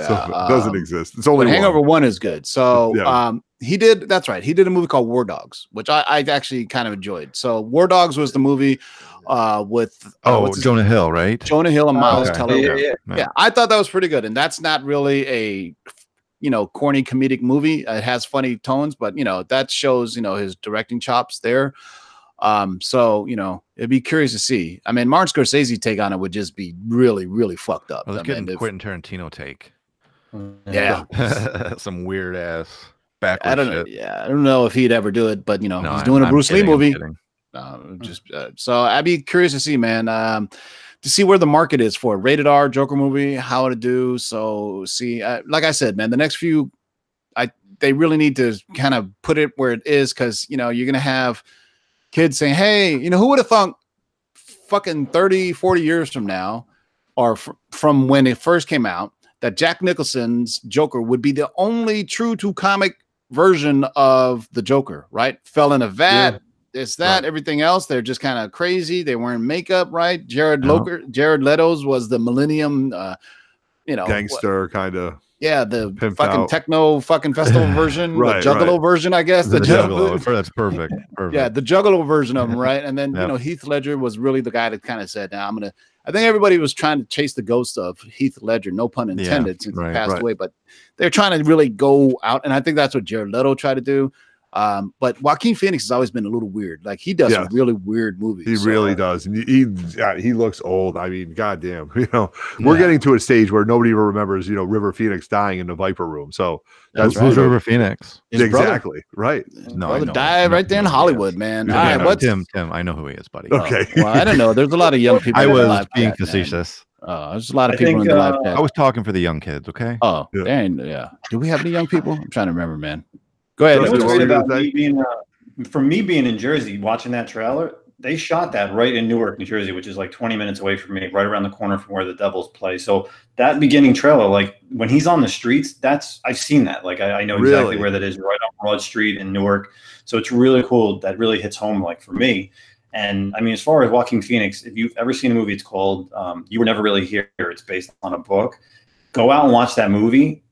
so Yeah, it doesn't um, exist. It's only one. Hangover One is good. So Yeah. um, he did. That's right. He did a movie called War Dogs, which I, I actually kind of enjoyed. So War Dogs was the movie uh, with uh, Oh, what's his- Jonah Hill, right? Jonah Hill and Miles okay. Teller. Yeah, Yeah, yeah, yeah. Yeah. I thought that was pretty good, and that's not really a you know corny comedic movie. It has funny tones, but you know that shows you know his directing chops there. Um, so you know it'd be curious to see. I mean, Martin Scorsese take on it would just be really, really fucked up. Was I mean, if- Quentin Tarantino take. yeah. Some weird ass backward I don't know. shit. Yeah, I don't know if he'd ever do it, but you know, No, he's doing a I'm Bruce kidding, Lee I'm movie. kidding. Uh, just uh, so I'd be curious to see, man, um, to see where the market is for rated R Joker movie, how to do. So see, like I said, man, the next few, I they really need to kind of put it where it is because you know you're gonna have kids saying, hey, you know, who would have thought fucking 30, 40 years from now, or fr- from when it first came out, that Jack Nicholson's Joker would be the only true to comic version of the Joker, right? Fell in a vat. Yeah. It's that. Right. Everything else, they're just kind of crazy. They wearing makeup, right? Jared Yeah. Loker, Jared Leto's was the Millennium, uh, you know, Gangster kind of. yeah, the Pimped fucking out. techno fucking festival version, Right, the Juggalo right. version, I guess. The The Juggalo. That's perfect. Perfect. Yeah, the Juggalo version of him, right? And then you know Heath Ledger was really the guy that kind of said, "Now I'm gonna." I think everybody was trying to chase the ghost of Heath Ledger, no pun Yeah, intended, since right, he passed right. away. But they're trying to really go out, and I think that's what Jared Leto tried to do. Um, but Joaquin Phoenix has always been a little weird. Like he does Yeah. really weird movies. He So, really does, and he he, looks old. I mean, goddamn, you know, we're Yeah. getting to a stage where nobody even remembers, you know, River Phoenix dying in the Viper Room. So That's Who's right. right. River Phoenix? His brother- exactly right. his No, I brother know. died right there in Hollywood, yes. man. Yeah, All yeah, right, no, what's Tim, Tim, I know who he is, buddy. oh, Okay. well, I don't know. There's a lot of young people. I was live being chat, man. facetious. Oh, there's a lot of I people think, in the live uh, chat. I was talking for the young kids, okay? Oh, Yeah. there yeah. Do we have any young people? I'm trying to remember, man. Go ahead. You know what's great about me being uh, for me being in Jersey, watching that trailer, they shot that right in Newark, New Jersey, which is like 20 minutes away from me, right around the corner from where the Devils play. So that beginning trailer, like when he's on the streets, that's I've seen that. Like I, I know exactly Really? where that is, right on Broad Street in Newark. So it's really cool. That really hits home, like for me. And I mean, as far as Joaquin Phoenix, if you've ever seen a movie, it's called um, "You Were Never Really Here." It's based on a book. Go out and watch that movie.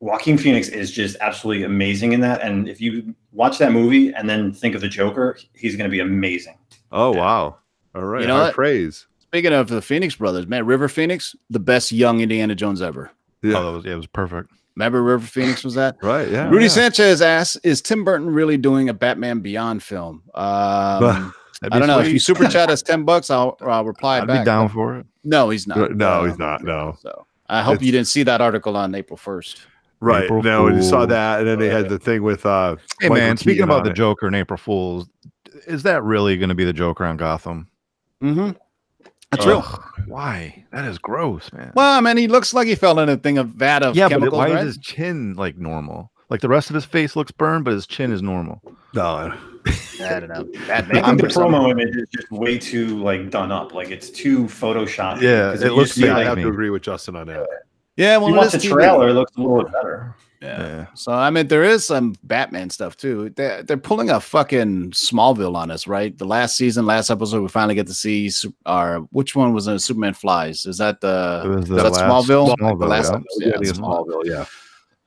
Joaquin Phoenix is just absolutely amazing in that. And if you watch that movie and then think of the Joker, he's going to be amazing. Oh wow! All right, You know high what? praise. Speaking of the Phoenix brothers, man, River Phoenix, the best young Indiana Jones ever. Yeah, Oh, that was, yeah, it was perfect. Remember River Phoenix was that? right. Yeah, Rudy yeah. Sanchez asks, "Is Tim Burton really doing a Batman Beyond film?" Um, I don't know. If you super chat us ten bucks, I'll, I'll reply I'd back. be down for it. No, he's not. No, he's not, no. So I hope It's- you didn't see that article on April first. Right. April no, and you saw that, and then they had the thing with uh Hey Michael man, speaking Keaton about on the it. Joker and April Fools, is that really going to be the Joker on Gotham? Mm-hmm. That's real. Ugh, Why? That is gross, man. Well, I mean, he looks like he fell in a thing of vat of yeah, but chemicals, why right? is his chin like normal? Like the rest of his face looks burned, but his chin is normal. No, I don't know. I Batman think the promo image is just way too like done up. Like it's too photoshopped. Yeah, Because it if you looks see, yeah, I fake like, have me. to agree with Justin on that. Yeah, you well, watch the is TV. trailer, it looks a little bit better. Yeah. Yeah. So I mean, there is some Batman stuff too. They're, they're pulling a fucking Smallville on us, right? The last season, last episode, we finally get to see. Our which one was it? Superman flies? Is that the? It was is the that last Smallville? Smallville, the last yeah. episode, yeah, Yeah, Smallville, yeah.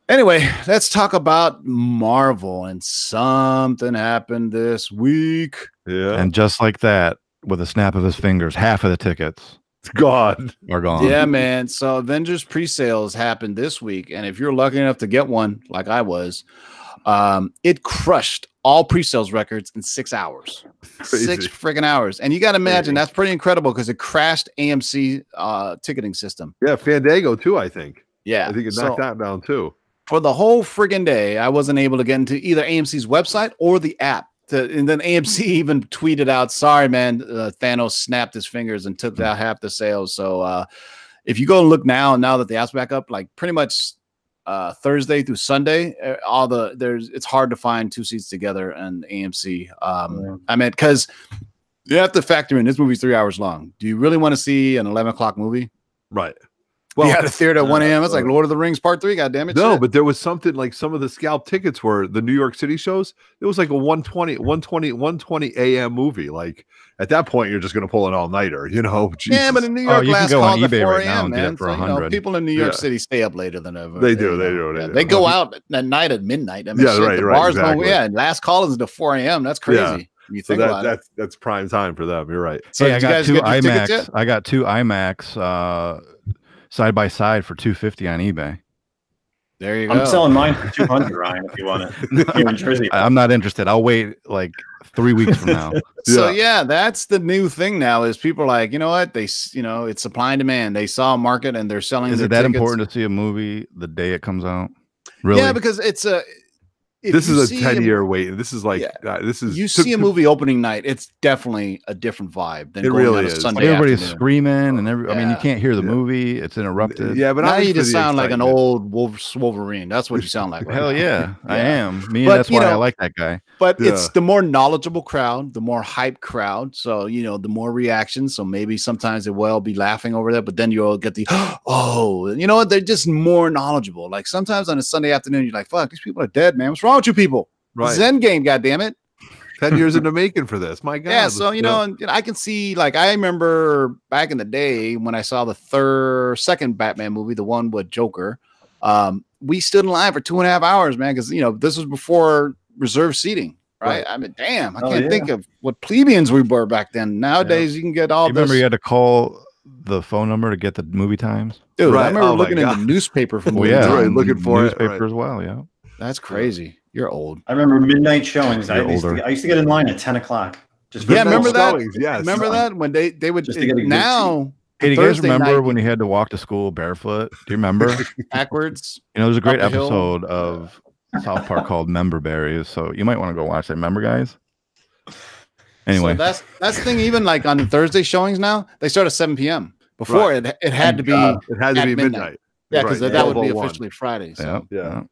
Anyway, let's talk about Marvel and something happened this week. Yeah. And just like that, with a snap of his fingers, half of the tickets God. are gone. Yeah, man. So Avengers pre-sales happened this week, and if you're lucky enough to get one, like I was, um, it crushed all pre-sales records in six hours. Six Crazy. freaking hours, and you got to imagine Crazy. that's pretty incredible because it crashed AMC uh, ticketing system. Yeah, Fandango too, I think. Yeah, I think it so knocked that down too. for the whole friggin' day, I wasn't able to get into either AMC's website or the app. To, and then AMC even tweeted out, "Sorry, man, uh, Thanos snapped his fingers and took out half the sales." So uh, if you go and look now, now that the app's back up, like pretty much uh, Thursday through Sunday, uh, all the there's it's hard to find two seats together and AMC. Um, Yeah. I mean, because you have to factor in this movie's three hours long. Do you really want to see an eleven o'clock movie? Right. Well, Well, yeah, the theater at one uh, a.m. It's like Lord of the Rings Part Three. God damn it! No, shit. but there was something like some of the scalp tickets were the New York City shows. It was like a 120, 120, 120 a.m. movie. Like at that point, you're just going to pull an all nighter, you know? Yeah, but in New Oh, York, you can go on eBay right now a.m., and get it man. for So, you know, 100. people in New York Yeah. City stay up later than ever. They do, they do, they yeah, do. They go out at night at midnight. I mean, Yeah, shit, right, the right, bars don't- exactly. yeah, and last call is to 4 a.m. That's crazy. Yeah. When you so think that, that's that's prime time for them. You're right. So hey, I got two get your tickets IMAX. I got two IMAX uh, side by side for two fifty on eBay. There you go. I'm selling mine for 200, Ryan, if you want it. Here in Jersey. I- I'm not interested. I'll wait like three weeks from now. So Yeah. yeah, that's the new thing now. Is people are like, you know what? They, you know, it's supply and demand. They saw a market and they're selling. Is their it that tickets. important to see a movie the day it comes out? Really? Yeah, because it's a. if this is a see 10 year wait. and This is like Yeah. uh, this is You see a movie opening night, it's definitely a different vibe than It going really on a is. Sunday everybody's afternoon. screaming and every. I mean, you can't hear the Yeah. movie. It's interrupted. Yeah, but now I'm you just the sound like an old Wolf Wolverine. That's what you sound like. right Hell now. yeah, I am. Me, But, that's you why I like that guy. But it's the more knowledgeable crowd, the more hype crowd. So you know, the more reactions. So maybe sometimes they will be laughing over that, but then you'll get the oh, you know what? They're just more knowledgeable. Like sometimes on a Sunday afternoon, you're like, "Fuck, these people are dead, man. What's wrong with you people?" Right. This is Endgame, goddamn it. 10 years in the making for this. My God. yeah so you know, and, you know, i can see like i remember back in the day when i saw the third second batman movie the one with joker um we stood in line for two and a half hours man because you know this was before reserved seating right, Right. i mean damn i Oh, can't yeah. think of what plebeians we were back then nowadays you can get all You remember you had to call the phone number to get the movie times? dude i remember Oh looking in the newspaper for movie yeah, right, looking for it, newspaper right. as well. Yeah. that's crazy you're old I remember midnight showings. I You're used, older. to, I used to get in line at 10 o'clock. Just Yeah, remember that? Showings, Yes. remember that when they they would Just to get a good now Hey, do you guys remember night- when you had to walk to school barefoot? Do you remember? Backwards? You know, there's a great Up the hill. episode of South Park called Member Berries. So you might want to go watch that. Remember, guys? Anyway, So that's that's the thing. Even like on Thursday showings now, they start at 7 p.m. Before Right. it, it had to be God. It had to be midnight. midnight. yeah, because Right, that would be officially Friday. So. yeah, yeah.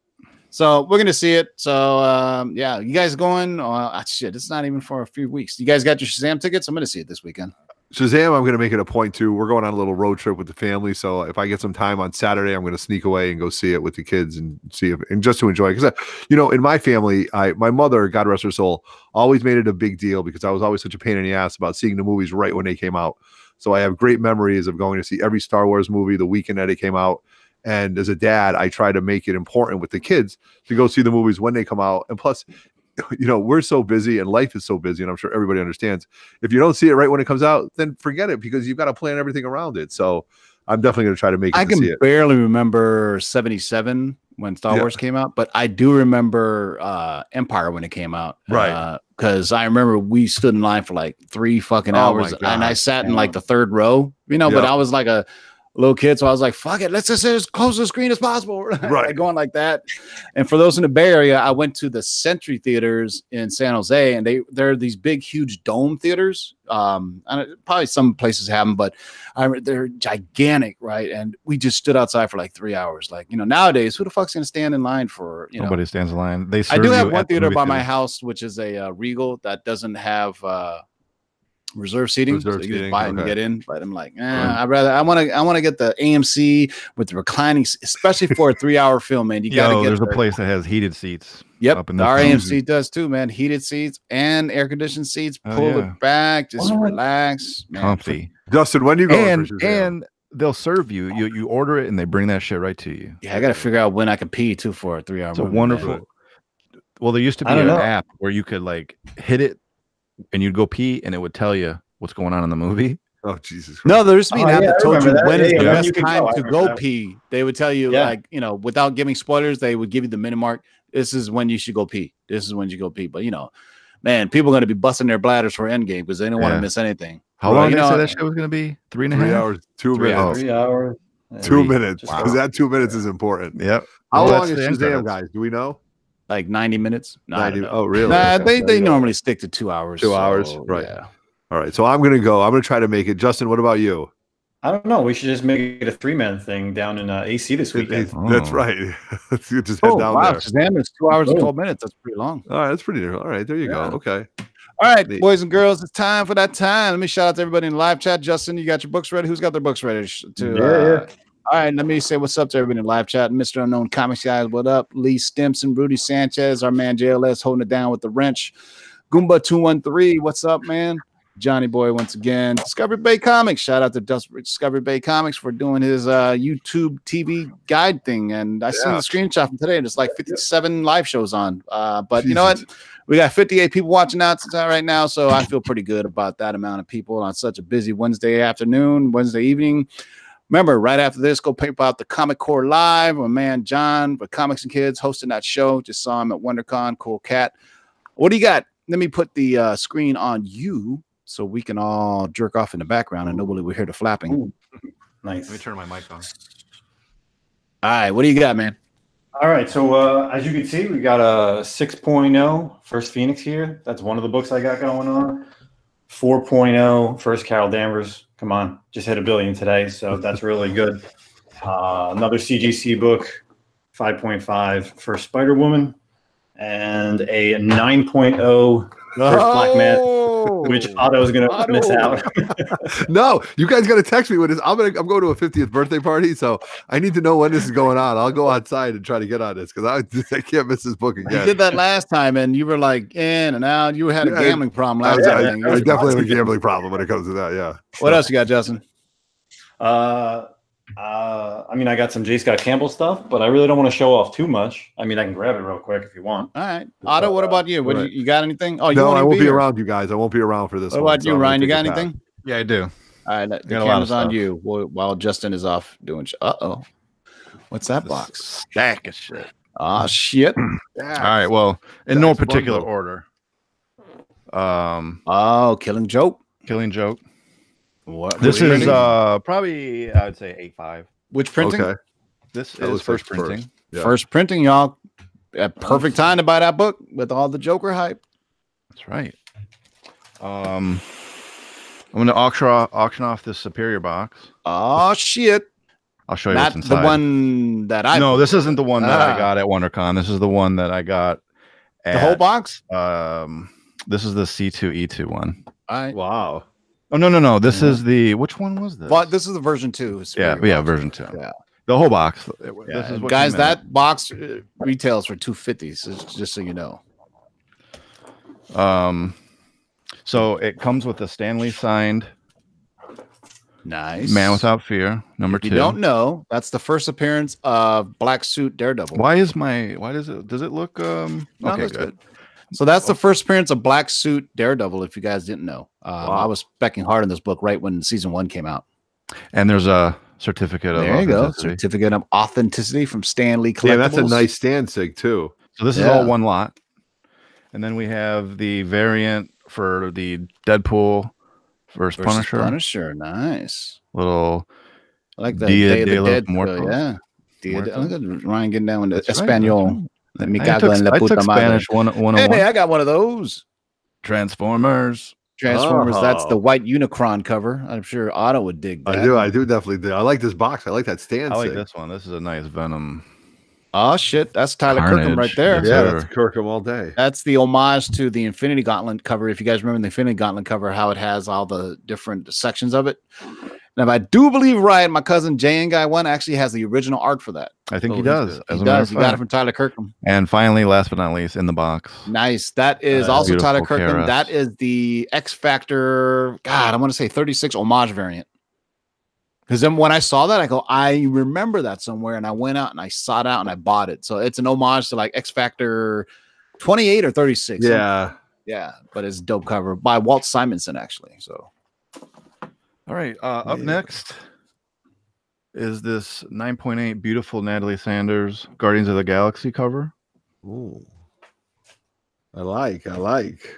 So we're gonna see it. So um, yeah, you guys going? Uh, ah, shit, it's not even for a few weeks. You guys got your Shazam tickets? I'm gonna see it this weekend. Shazam, I'm to make it a point too. We're going on a little road trip with the family, so if I get some time on Saturday, I'm to sneak away and go see it with the kids and see if and just to enjoy. Because you know, in my family, I my mother, God rest her soul, always made it a big deal because I was always such a pain in the ass about seeing the movies right when they came out. So I have great memories of going to see every Star Wars movie the weekend that it came out. And as a dad, I try to make it important with the kids to go see the movies when they come out. And plus, you know, we're so busy and life is so busy, and I'm sure everybody understands. If you don't see it right when it comes out, then forget it because you've got to plan everything around it. So I'm definitely going to try to make it I can see it. barely remember 77 when Star Yeah. Wars came out, but I do remember uh, Empire when it came out. Right. Because I remember we stood in line for like three fucking Oh hours and I sat in like the third row, you know, but I was like a little kid. So I was like, fuck it, let's just sit as close to the screen as possible. Right. going like that. And for those in the Bay Area, I went to the Century Theaters in San Jose and they, they're these big, huge dome theaters. Um, and it- probably some places have them, but I they're gigantic, right? And we just stood outside for like three hours. Like, you know, nowadays, who the fuck's gonna stand in line for you know? nobody stands in line. They I do have one at the theater by my house, which is a uh, Regal that doesn't have uh reserve seating. Reserve so you seating, just buy it and get in. But I'm like, eh, I'd rather I want to I want to get the AMC with the reclining, especially for a three hour film, man. You gotta Yo, get there's a place that has heated seats. Yep, up in the our town. AMC does too, man. Heated seats and air conditioned seats. Oh, Pull yeah. it back, just What? relax, man. comfy. Justin, when you going and and they'll serve you. You you order it and they bring that shit right to you. Yeah, I got to figure out when I can pee too for a three hour. It's a wonderful. Well, there used to be an know. app where you could like hit it, and you'd go pee, and it would tell you what's going on in the movie. oh Jesus, Christ. No, there used to Oh, app yeah, that told you remember that. when is Yeah, the yeah, when best time go, to go that. pee. They would tell you, Yeah. like, you know, without giving spoilers, they would give you the minute mark. This is when you should go pee. This is when you go pee. But you know, man, people are going to be busting their bladders for Endgame because they don't want to miss anything. How Well, long you did they know- say that shit was going to be? Three and a half. three hours, two Three minutes, hours. Three hours. two Three. minutes, because go. that two minutes is important. Yep. How Well, long is the end Shazam, guys? Do we know? Like 90 minutes. No, I don't 90 know. oh, really? Nah, Okay. they, they normally stick to two hours. Two hours, right. Yeah. All right. So I'm gonna go. I'm gonna try to make it. Justin, what about you? I don't know. We should just make it a three man thing down in uh, AC this weekend. That's Oh. right. Let's just head Oh, down wow. there. Shazam is two hours and Oh. 12 minutes. That's pretty long. All right, that's pretty. All right, there you Yeah. go. Okay. All right, Neat. boys and girls, it's time for that time. Let me shout out to everybody in the live chat. Justin, you got your books ready? Who's got their books ready? sh- To, Yeah, uh, All right, let me say what's up to everybody in the live chat. Mr. Unknown Comics guys, what up? Lee Stimson, Rudy Sanchez, our man JLS holding it down with the wrench. Goomba213, what's up, man? Johnny Boy once again. Discovery Bay Comics. Shout out to Discovery Bay Comics for doing his uh, YouTube TV guide thing. And I seen the screenshot from today. and it's like 57 live shows on. Uh, but you know what? We got 58 people watching out right now, so I feel pretty good about that amount of people on such a busy Wednesday afternoon, Wednesday evening. Remember, right after this, go pick out the Comic Core Live. My man John with Comics and Kids hosting that show. Just saw him at WonderCon. Cool cat. What do you got? Let me put the uh, screen on you so we can all jerk off in the background and nobody will hear the flapping. Ooh. Nice. Let me turn my mic on. All right, what do you got, man? All right, so uh, as you can see, we got a 6.0 First Phoenix here. That's one of the books I got going on. 4.0 First Carol Danvers. Come on, just hit a billion today, so that's really good. Uh, another CGC book, 5.5 First Spider Woman, and a 9.0 First Black Man, Oh, which Otto is going to Otto. miss out. No, you guys got to text me when this. I'm gonna. I'm going to a 50th birthday party, so I need to know when this is going on. I'll go outside and try to get on this because I, I can't miss this book again. You did that last time, and you were like in and out. You had a Yeah, gambling problem I, last I- time. I definitely have a gambling problem when it comes to that. Yeah. What else you got, Justin? Uh, uh, I mean, I got some J. Scott Campbell stuff, but I really don't want to show off too much. I mean, I can grab it real quick if you want. All right, Otto. What about you? What Right. you, you got anything? Oh, you no, I won't be here. around you guys. I won't be around for this. What one, about so you, I'm Ryan? You got it back. anything? Yeah, I do. All right, the Got a camera's on stuff. you while, while Justin is off doing. Sh- uh oh, what's that box? Stack of shit. Oh shit! All right. Well, in no That's one particular book. order. Um, Oh, Killing Joke. Killing Joke. What? This is printing? uh probably I would say eight five. which printing? Okay. This That is looks first like first. printing. Yeah. First printing, y'all. A perfect time to buy that book with all the Joker hype. That's right. Um, I'm going to auction off, auction off this Superior box. Oh shit! I'll show you Not what's the one that I. no, this isn't the one that Ah. I got at WonderCon. This is the one that I got. At, the whole box. Um, this is the C2E2 one. All right. Wow. Oh no, no, no. This is the which one was this? But this is the version two. Yeah, yeah, version two. Yeah. The whole box. Yeah, This is what guys, came in it. that box uh, retails for two fifty. So just so you know. Um, so it comes with a Stan Lee signed Nice. Man Without Fear, number If you two. don't know, that's the first appearance of Black Suit Daredevil. Why is my why does it does it look um No, okay that's good. So that's the first appearance of Black Suit Daredevil. If you guys didn't know, um, Wow. I was specking hard on this book right when season one came out. And there's a certificate of There you go, certificate of authenticity from Stan Lee Yeah, that's a nice Stan sig too. So this is all one lot. And then we have the variant for the Deadpool versus, versus Punisher. Punisher, nice. Little I like that. Dia Day of de the los Dead. Muertos. yeah. Dia de- look at Ryan getting down with the That's right, that's Espanol. right. Let me I cago took, en la I puta took madre. Spanish one one oh Hey, on. I got one of those. Transformers. Transformers. That's the Oh. white Unicron cover. I'm sure Otto would dig that. I do. I do definitely do. I like this box. I like that Stan I like sig. this one. This is a nice Venom. Oh shit, that's Tyler Kirkham right there. Yes, Yeah, sir. that's Kirkham all day. That's the homage to the Infinity Gauntlet cover. If you guys remember the Infinity Gauntlet cover, how it has all the different sections of it. Now, if I do believe right, my cousin Jay and Guy One actually has the original art for that. I think So he does. He as a matter does. He got it from Tyler Kirkham. And finally, last but not least, in the box. Nice. That is Uh, also Tyler Kirkham. Karas. That is the X Factor. God, I want to say 36 homage variant. Because then when I saw that, I go, I remember that somewhere, and I went out and I sought out and I bought it. So it's an homage to like X Factor 28 or 36. Yeah. yeah, but it's dope cover by Walt Simonson actually. So All right. Uh, up Yeah. next is this 9.8 beautiful Natalie Sanders Guardians of the Galaxy cover. Ooh. I like. I like.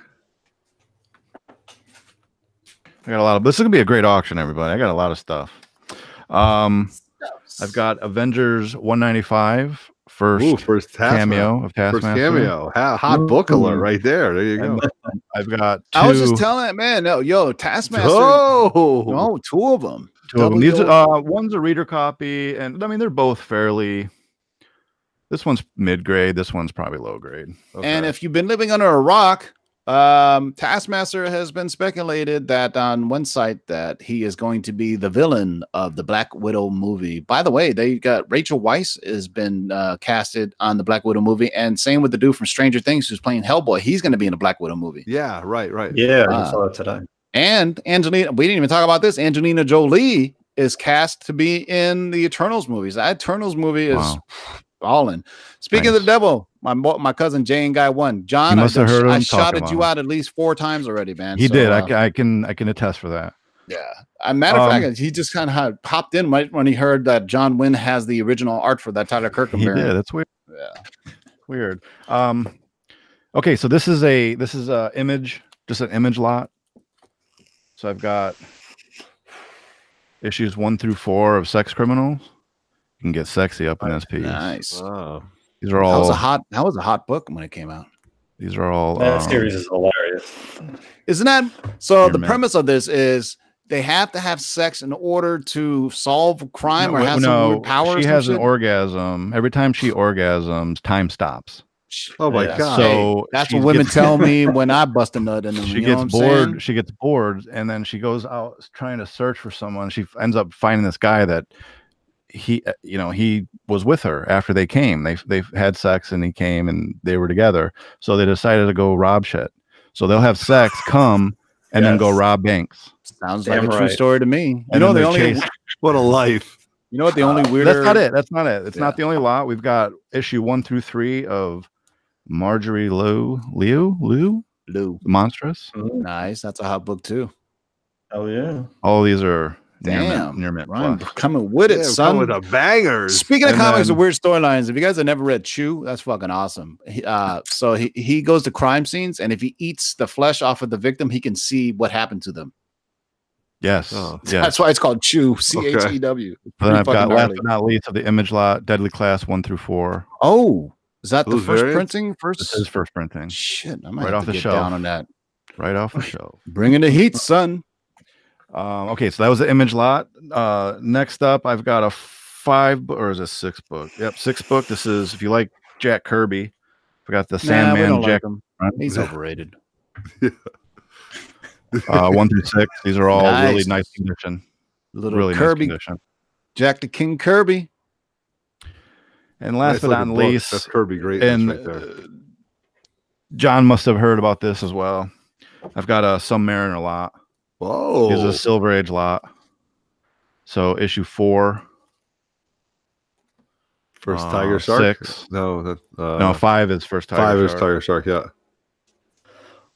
I got a lot of this is gonna be a great auction, everybody. I got a lot of stuff. Um, I've got Avengers 195 first Ooh, first Taskmaster. cameo of First Taskmaster. cameo. Hot book alert right there. There you And go. I've got two, I was just telling that man, no, yo, Taskmaster. Oh, No, two of them. two of them. These uh, one's a reader copy, and I mean they're both fairly. This one's mid grade. This one's probably low grade. And if you've been living under a rock, um, Taskmaster has been speculated that on one site that he is going to be the villain of the Black Widow movie. By the way, they got Rachel Weisz has been uh, casted on the Black Widow movie, and same with the dude from Stranger Things who's playing Hellboy. He's going to be in the Black Widow movie. yeah, right, right. Yeah, I Ah. saw that today. And Angelina, we didn't even talk about this. Angelina Jolie is cast to be in the Eternals movies. That Eternals movie is Wow. Balling. Speaking of the devil, my my cousin Jane Guy one. John, I, must have heard I him shouted you out at least four times already, man. he So, did. I, uh, ca- I can I can attest for that. yeah. A matter of Um, fact, he just kind of popped in right when he heard that John Wynn has the original art for that Tyler Kirkham. He did. That's weird. Yeah. Weird. Um, okay, so this is a this is a image, just an image lot. So I've got issues one through four of Sex Criminals. You can get sexy up in this piece. Nice. Oh. These are all. That was all a hot. That was a hot book when it came out. these are all That um, series is hilarious. Isn't that so? The man. premise of this is they have to have sex in order to solve crime no, or have some no, weird power. She has an shit? orgasm. Every time she orgasms, time stops. Oh my Yeah. god. So That's what women gets- tell me when I bust a nut in them. she you know gets what I'm bored saying? she gets bored and then she goes out trying to search for someone she ends up finding this guy that he uh, you know he was with her after they came they they had sex and he came and they were together so they decided to go rob shit so they'll have sex come and then go rob banks Sounds like Damn a true story to me. You know the they're only chased- what a life. you know what the only weirder that's not it that's not it it's Yeah. not the only lot we've got issue one through three of marjorie lou liu lou Lou. Monstress Nice. That's a hot book too. Oh yeah. all these are near Damn. mint, near mint Ryan plus. coming with it, Yeah, son. coming with the bangers. Speaking of And comics then- and weird storylines, if you guys have never read Chew, that's fucking awesome. Uh, so he, he goes to crime scenes, and if he eats the flesh off of the victim, he can see what happened to them. yes Oh. yes That's why it's called Chew, C H E W. Then I've got fucking last but not least of the image lot, Deadly Class one through four. Oh, is that the first variants? printing? First, This is first printing, shit. I might Right have off to the get shelf. down on that. right off the shelf. Bringing the heat, son. Um, okay, so that was the image lot. Uh, next up, I've got a five bo- or is it six book? Yep, six book. This is if you like Jack Kirby. I got the Nah, Sandman don't like Jack him. He's overrated. uh, one through six. These are all really Nice. nice condition. Little Really Kirby, nice condition. Jack the King Kirby. And last Nice but not least, That's Kirby great and right there. uh, John must have heard about this as well. I've got a Submariner lot. Whoa. is a Silver Age lot. So issue four, First uh, Tiger Shark. six. No, that uh, no five is first Tiger five is Shark. Tiger Shark. Yeah.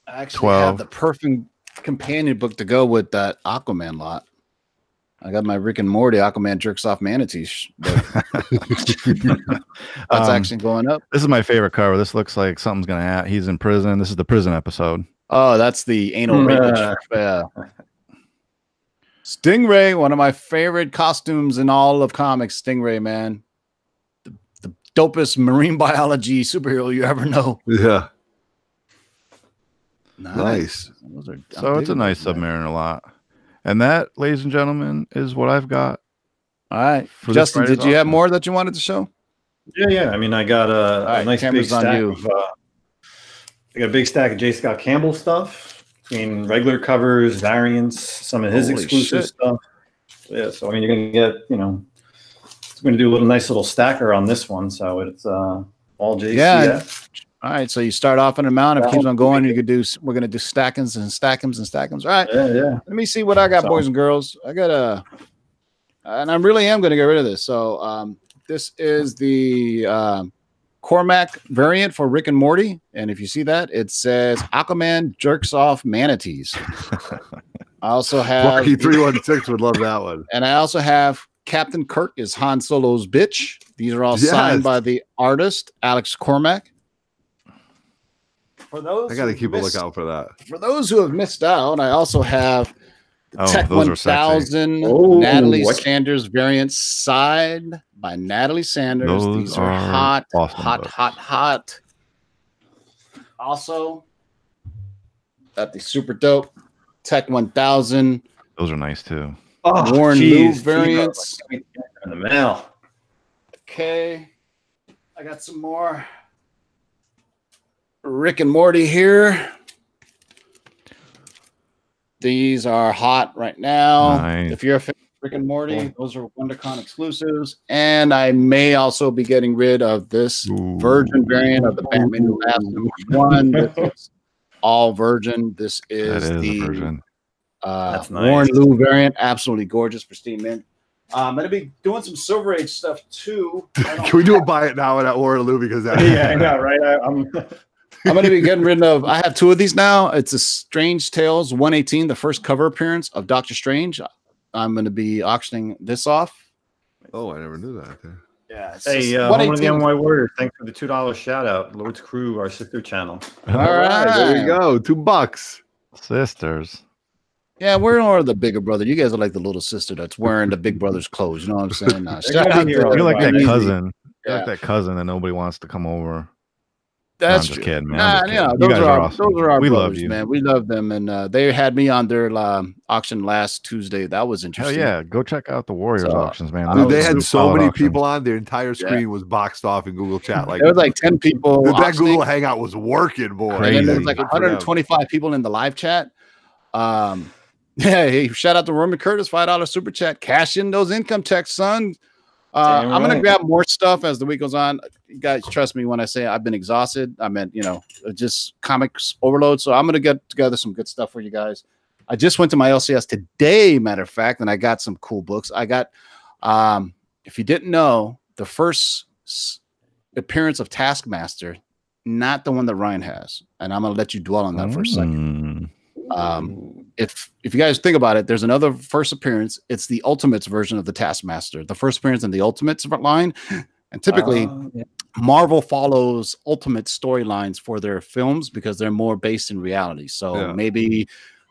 I actually 12. have the perfect companion book to go with that Aquaman lot. I got my Rick and Morty Aquaman jerks off manatees. That's Um, actually going up. This is my favorite cover. This looks like something's gonna happen. He's in prison. This is the prison episode. Oh, that's the anal rape. Uh. Yeah. Stingray, one of my favorite costumes in all of comics. Stingray, man, the, the dopest marine biology superhero you ever know. Yeah. Nice. Nice. Those are- So it's a nice those, man. Submariner lot. And that, ladies and gentlemen, is what I've got. All right, Justin, did you have more that you wanted to show? Yeah, yeah. I mean, I got a, a nice big camera's on stack you. of. Uh, I got a big stack of J. Scott Campbell stuff. I mean, regular covers, variants, some of his Holy exclusive shit. stuff. Yeah, so I mean, you're gonna get, you know, it's gonna do a little nice little stacker on this one. So it's uh, all JCF. Yeah. All right, so you start off an amount. If it keeps on going, you could do. We're gonna do stackings and stackings and stackings. All right, yeah, yeah. let me see what I got, So- boys and girls. I got a, and I really am going to get rid of this. So, um, this is the um, Cormack variant for Rick and Morty, and if you see that, it says Aquaman jerks off manatees. I also have, Lucky three one six would love that one. and I also have Captain Kirk is Han Solo's bitch. These are all signed by the artist Alex Cormack. For those I got to who keep a lookout for that. for those who have missed out, I also have The Oh, Tech those are sexy. 1000 Oh, Natalie what- Sanders variant side by Natalie Sanders. Those These are, are hot, awesome hot, books. hot, hot. Also, got the super dope Tech 1000 Those are nice too. Oh, Warren geez, Lou variants. T-Bug, in the mail. Okay. I got some more Rick and Morty here. These are hot right now. Nice. If you're a fan of Rick and Morty, those are WonderCon exclusives. And I may also be getting rid of this Ooh. virgin variant of the Batman Who Laughs number one. This is all virgin. This That is, is the a version. uh, That's nice. Warren Louw variant. Absolutely gorgeous, pristine mint. Uh, I'm going to be doing some Silver Age stuff too. Can we do a buy it now at Orlou because that yeah, I know, right? I, I'm. I'm going to be getting rid of. I have two of these now. It's a Strange Tales 118, the first cover appearance of Doctor Strange. I'm going to be auctioning this off. Oh, I never knew that. Yeah. It's Hey, just uh, Home of the NY Warrior, thanks for the two dollar shout out, Lord's Crew, our sister channel. All All right, there right. you go. Two bucks. Sisters. Yeah, we're more the bigger brother. You guys are like the little sister that's wearing the big brother's clothes. You know what I'm saying? Uh, They're shout gonna out be to- heroes. You're like that Easy. cousin. You're like that cousin that nobody wants to come over. That's I'm just true. kidding, man. Nah, I'm just you know, kidding. You those guys are, are awesome. those are our We love brothers, you. man. We love them, and uh, they had me on their um, auction last Tuesday. That was interesting. Hell interesting. yeah. Go check out the Warriors So, auctions, man. Dude, they had so many auction. people on. Their entire screen was boxed off in Google Chat. Like There was like ten people. that. Google Hangout was working, boy. And then there was like for 125 people in the live chat. Um, yeah, hey, shout out to Roman Curtis, five dollar super chat. Cash in those income checks, son. Uh, I'm gonna grab more stuff as the week goes on. You guys, trust me when I say I've been exhausted. I meant you know just comics overload. So I'm gonna get together some good stuff for you guys. I just went to my LCS today, matter of fact, and I got some cool books. I got, um, if you didn't know, the first appearance of Taskmaster, not the one that Ryan has, and I'm gonna let you dwell on that for a second. Mm. Um, if if you guys think about it, there's another first appearance. It's the Ultimates version of the Taskmaster. The first appearance in the Ultimates line, and typically Uh, yeah. Marvel follows Ultimate storylines for their films because they're more based in reality. So Yeah. maybe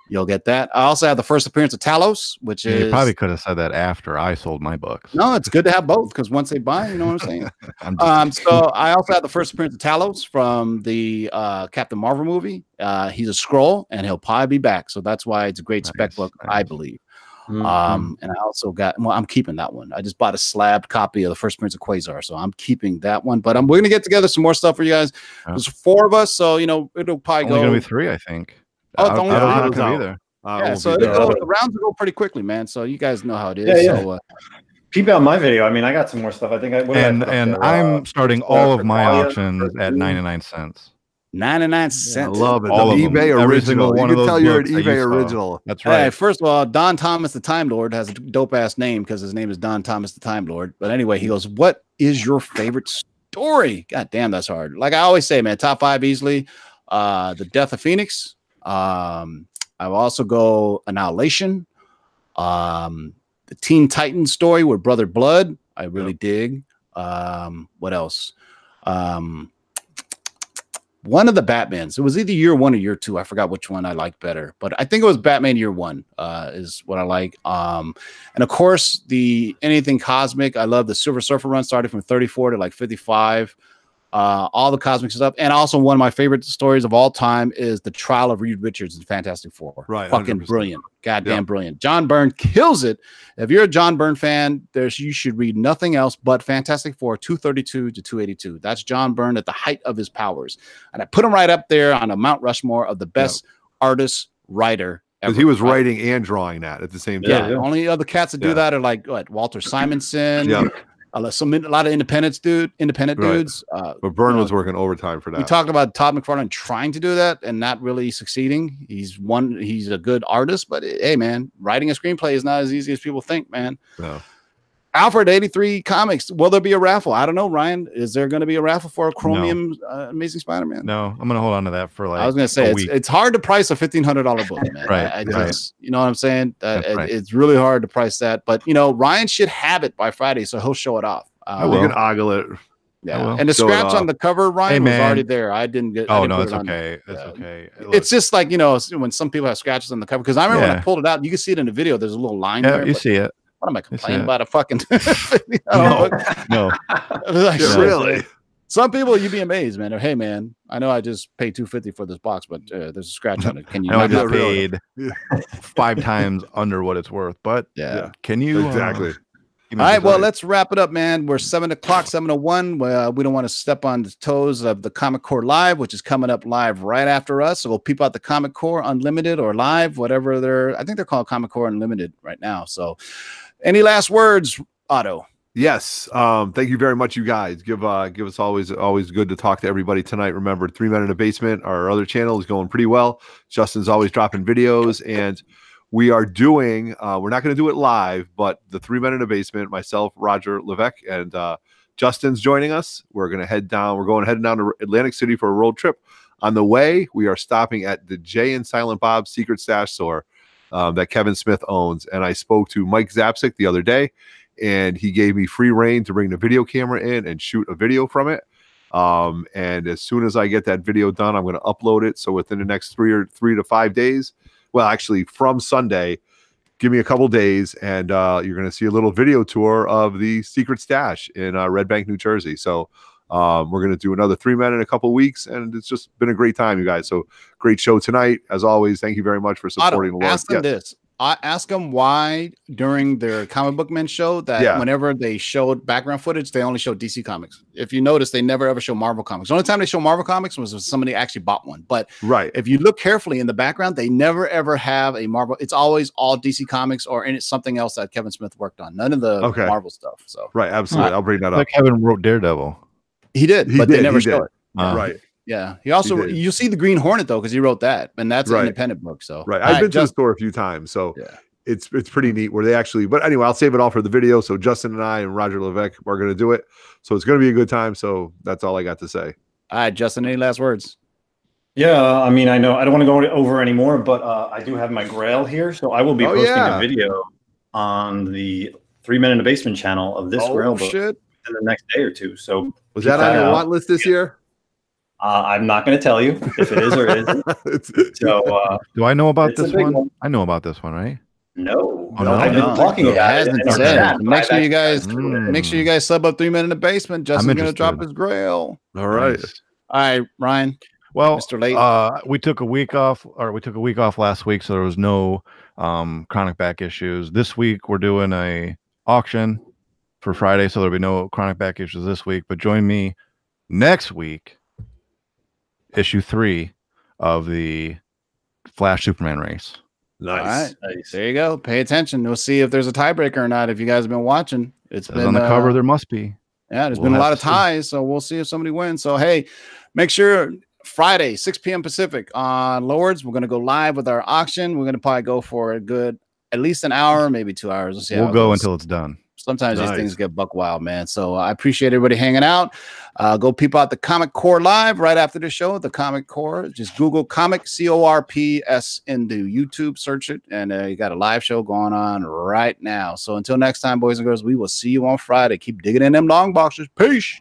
you'll get that. I also have the first appearance of Talos, which You is probably could have said that after I sold my books. no. It's good to have both because once they buy, you know what I'm saying. I'm Um, so I also have the first appearance of Talos from the uh, Captain Marvel movie. Uh, he's a Skrull, and he'll probably be back. So that's why it's a great spec Nice, book, I nice. believe. Mhm. Um, and I also got well, I'm keeping that one. I just bought a slabbed copy of the first Prince of Quasar, so I'm keeping that one. But um, we're gonna get together some more stuff for you guys. Yeah. There's four of us, so you know it'll probably only go. gonna be three, I think. Oh, it's I, only I don't three? know if gonna be there. Uh, yeah, so it'll go, the rounds will go pretty quickly, man. So you guys know how it is. Yeah, yeah. So uh, Peep out my video. I mean, I got some more stuff. I think I what did I And and there? I'm Uh, starting uh, all of my Natalia, auctions First at Blue. 99 cents. 99 I cents. love it. All the of them. eBay Every original. one You can tell you're an books that eBay saw. original. That's Hey, right. first of all, Don Thomas the Time Lord has a dope ass name because his name is Don Thomas the Time Lord. But anyway, he goes, What is your favorite story? God damn, that's hard. Like I always say, man, top five easily. Uh The Death of Phoenix. Um, I will also go Annihilation. Um, the Teen Titans story with Brother Blood. I really dig. Um, what else? Um one of the Batmans. It was either year one or year two. I forgot which one I liked better, but I think it was Batman year one. Uh, is what I like. Um, and of course the anything cosmic. I love the Silver Surfer run, started from 34 to like 55. Uh, all the cosmic stuff, and also one of my favorite stories of all time is the trial of Reed Richards in Fantastic Four. Right, fucking 100%. brilliant, goddamn Yeah. brilliant. John Byrne kills it. If you're a John Byrne fan, there's you should read nothing else but Fantastic Four 232 to 282. That's John Byrne at the height of his powers. And I put him right up there on a Mount Rushmore of the best artist writer. Because he was writing and drawing that at the same Yeah, time. Yeah. only other cats that do Yeah. that are like what Walter Simonson. Yeah. A lot- some a lot of independents dude, independent Right. dudes. Uh, But Byrne you know, was working overtime for that. we talked about Todd McFarlane trying to do that and not really succeeding. He's one. He's a good artist, but hey, man, writing a screenplay is not as easy as people think, man. No. Alfred 83 Comics. Will there be a raffle? I don't know, Ryan. Is there going to be a raffle for a Chromium uh, Amazing Spider-Man? No, I'm gonna hold on to that for like I was going to say it's, it's hard to price a fifteen hundred dollar book, man. Right, I, I right. you know what I'm saying? Uh, it- right. It's really hard to price that, but you know, Ryan should have it by Friday, so he'll show it off. I Uh, we can ogle it. Yeah, and the So, scratch uh, on the cover, Ryan, was already there. I didn't get. I Oh didn't no, it's it on okay. It's Yeah. okay. It's just like you know when some people have scratches on the cover. Because I remember when I pulled it out, you can see it in the video. There's a little line yeah, there. you but see it. What am I complaining about a fucking? you No. know, No, like, Yeah, really? Some people you'd be amazed, man. Or, hey, man, I know I just paid two fifty for this box, but uh, there's a scratch on it. Can you? I know I not just do really. paid five times under what it's worth, but Yeah. can you uh, Exactly. give me All right, well, let's wrap it up, man. We're seven o'clock, seven to one. Uh, we don't want to step on the toes of the Comic Core Live, which is coming up live right after us. So we'll peep out the Comic Core Unlimited or Live, whatever they're. I think they're called Comic Core Unlimited right now. So, any last words, Otto? Yes. Um, thank you very much, you guys. Give uh give us always always good to talk to everybody tonight. Remember, three men in a basement, our other channel is going pretty well. Justin's always dropping videos, and we are doing uh we're not gonna do it live, but the three men in a basement, myself, Roger Levesque, and uh Justin's joining us. We're gonna head down, we're going heading down to Atlantic City for a road trip. On the way, we are stopping at the Jay and Silent Bob Secret Stash store um, that Kevin Smith owns. And I spoke to Mike Zapcic the other day and he gave me free reign to bring the video camera in and shoot a video from it. Um, and as soon as I get that video done, I'm going to upload it. So within the next three or three to five days, well, actually from Sunday, give me a couple days, and uh, you're going to see a little video tour of the secret stash in uh, Red Bank, New Jersey. So um, we're going to do another three men in a couple weeks, and it's just been a great time, you guys. So great show tonight, as always. Thank you very much for supporting Otto, the Lord. ask them Yes. this. I ask them why during their comic book men show that Yeah. whenever they showed background footage, they only showed DC comics. If you notice, they never ever show Marvel comics. The only time they show Marvel comics was if somebody actually bought one. But Right. if you look carefully in the background, they never ever have a Marvel. It's always all DC comics or it's something else that Kevin Smith worked on. None of the Okay. Marvel stuff. So Right. Absolutely. I'll bring that up. like Kevin wrote Daredevil. He did, He but did, they never he show did. it. Uh, right. Yeah, he also did. you see the Green Hornet though because he wrote that, and that's Right. an independent book. So Right. I've right, been to the store a few times, so Yeah. it's it's pretty neat where they actually. But anyway, I'll save it all for the video. So Justin and I and Roger Levesque are going to do it. So it's going to be a good time. So that's all I got to say. All right, Justin, any last words? Yeah, I mean, I know I don't want to go over anymore, but uh, I do have my Grail here, so I will be Oh, posting yeah. a video on the Three Men in the Basement channel of this Grail book Oh, shit! In the next day or two. So Was that on your Uh, want list this year? uh, I'm not going to tell you if it is or isn't. So uh, Do I know about this one? one. I know about this one, right? no, Oh, no, I've been no. talking He about it. hasn't said. chat, Make sure you guys- actually seen it. Make sure you guys sub up three men in the basement. Justin's gonna drop his grail. all right. Nice. All right, Ryan, Well, Mr. Late. uh, we took a week off, or we took a week off last week, so there was no um, chronic back issues. This week we're doing a auction for Friday, so there'll be no chronic back issues this week. But join me next week, issue three of the Flash Superman race. Nice. All right. Nice. there you go. Pay attention. We'll see if there's a tiebreaker or not. If you guys have been watching, it's Says been on the uh, cover, there must be. Yeah, there's We'll been a lot to of see. ties, so we'll see if somebody wins. So hey, make sure Friday, 6 p.m. Pacific on Lords, we're gonna go live with our auction. We're gonna probably go for a good at least an hour, maybe two hours. We'll see we'll it go goes. until it's done. Sometimes Nice. these things get buck wild, man. So uh, I appreciate everybody hanging out. Uh, go peep out the Comic Corps live right after the show. The Comic Corps, just Google Comic C O R P S into YouTube, search it, and uh, you got a live show going on right now. So until next time, boys and girls, we will see you on Friday. Keep digging in them long boxes. Peace.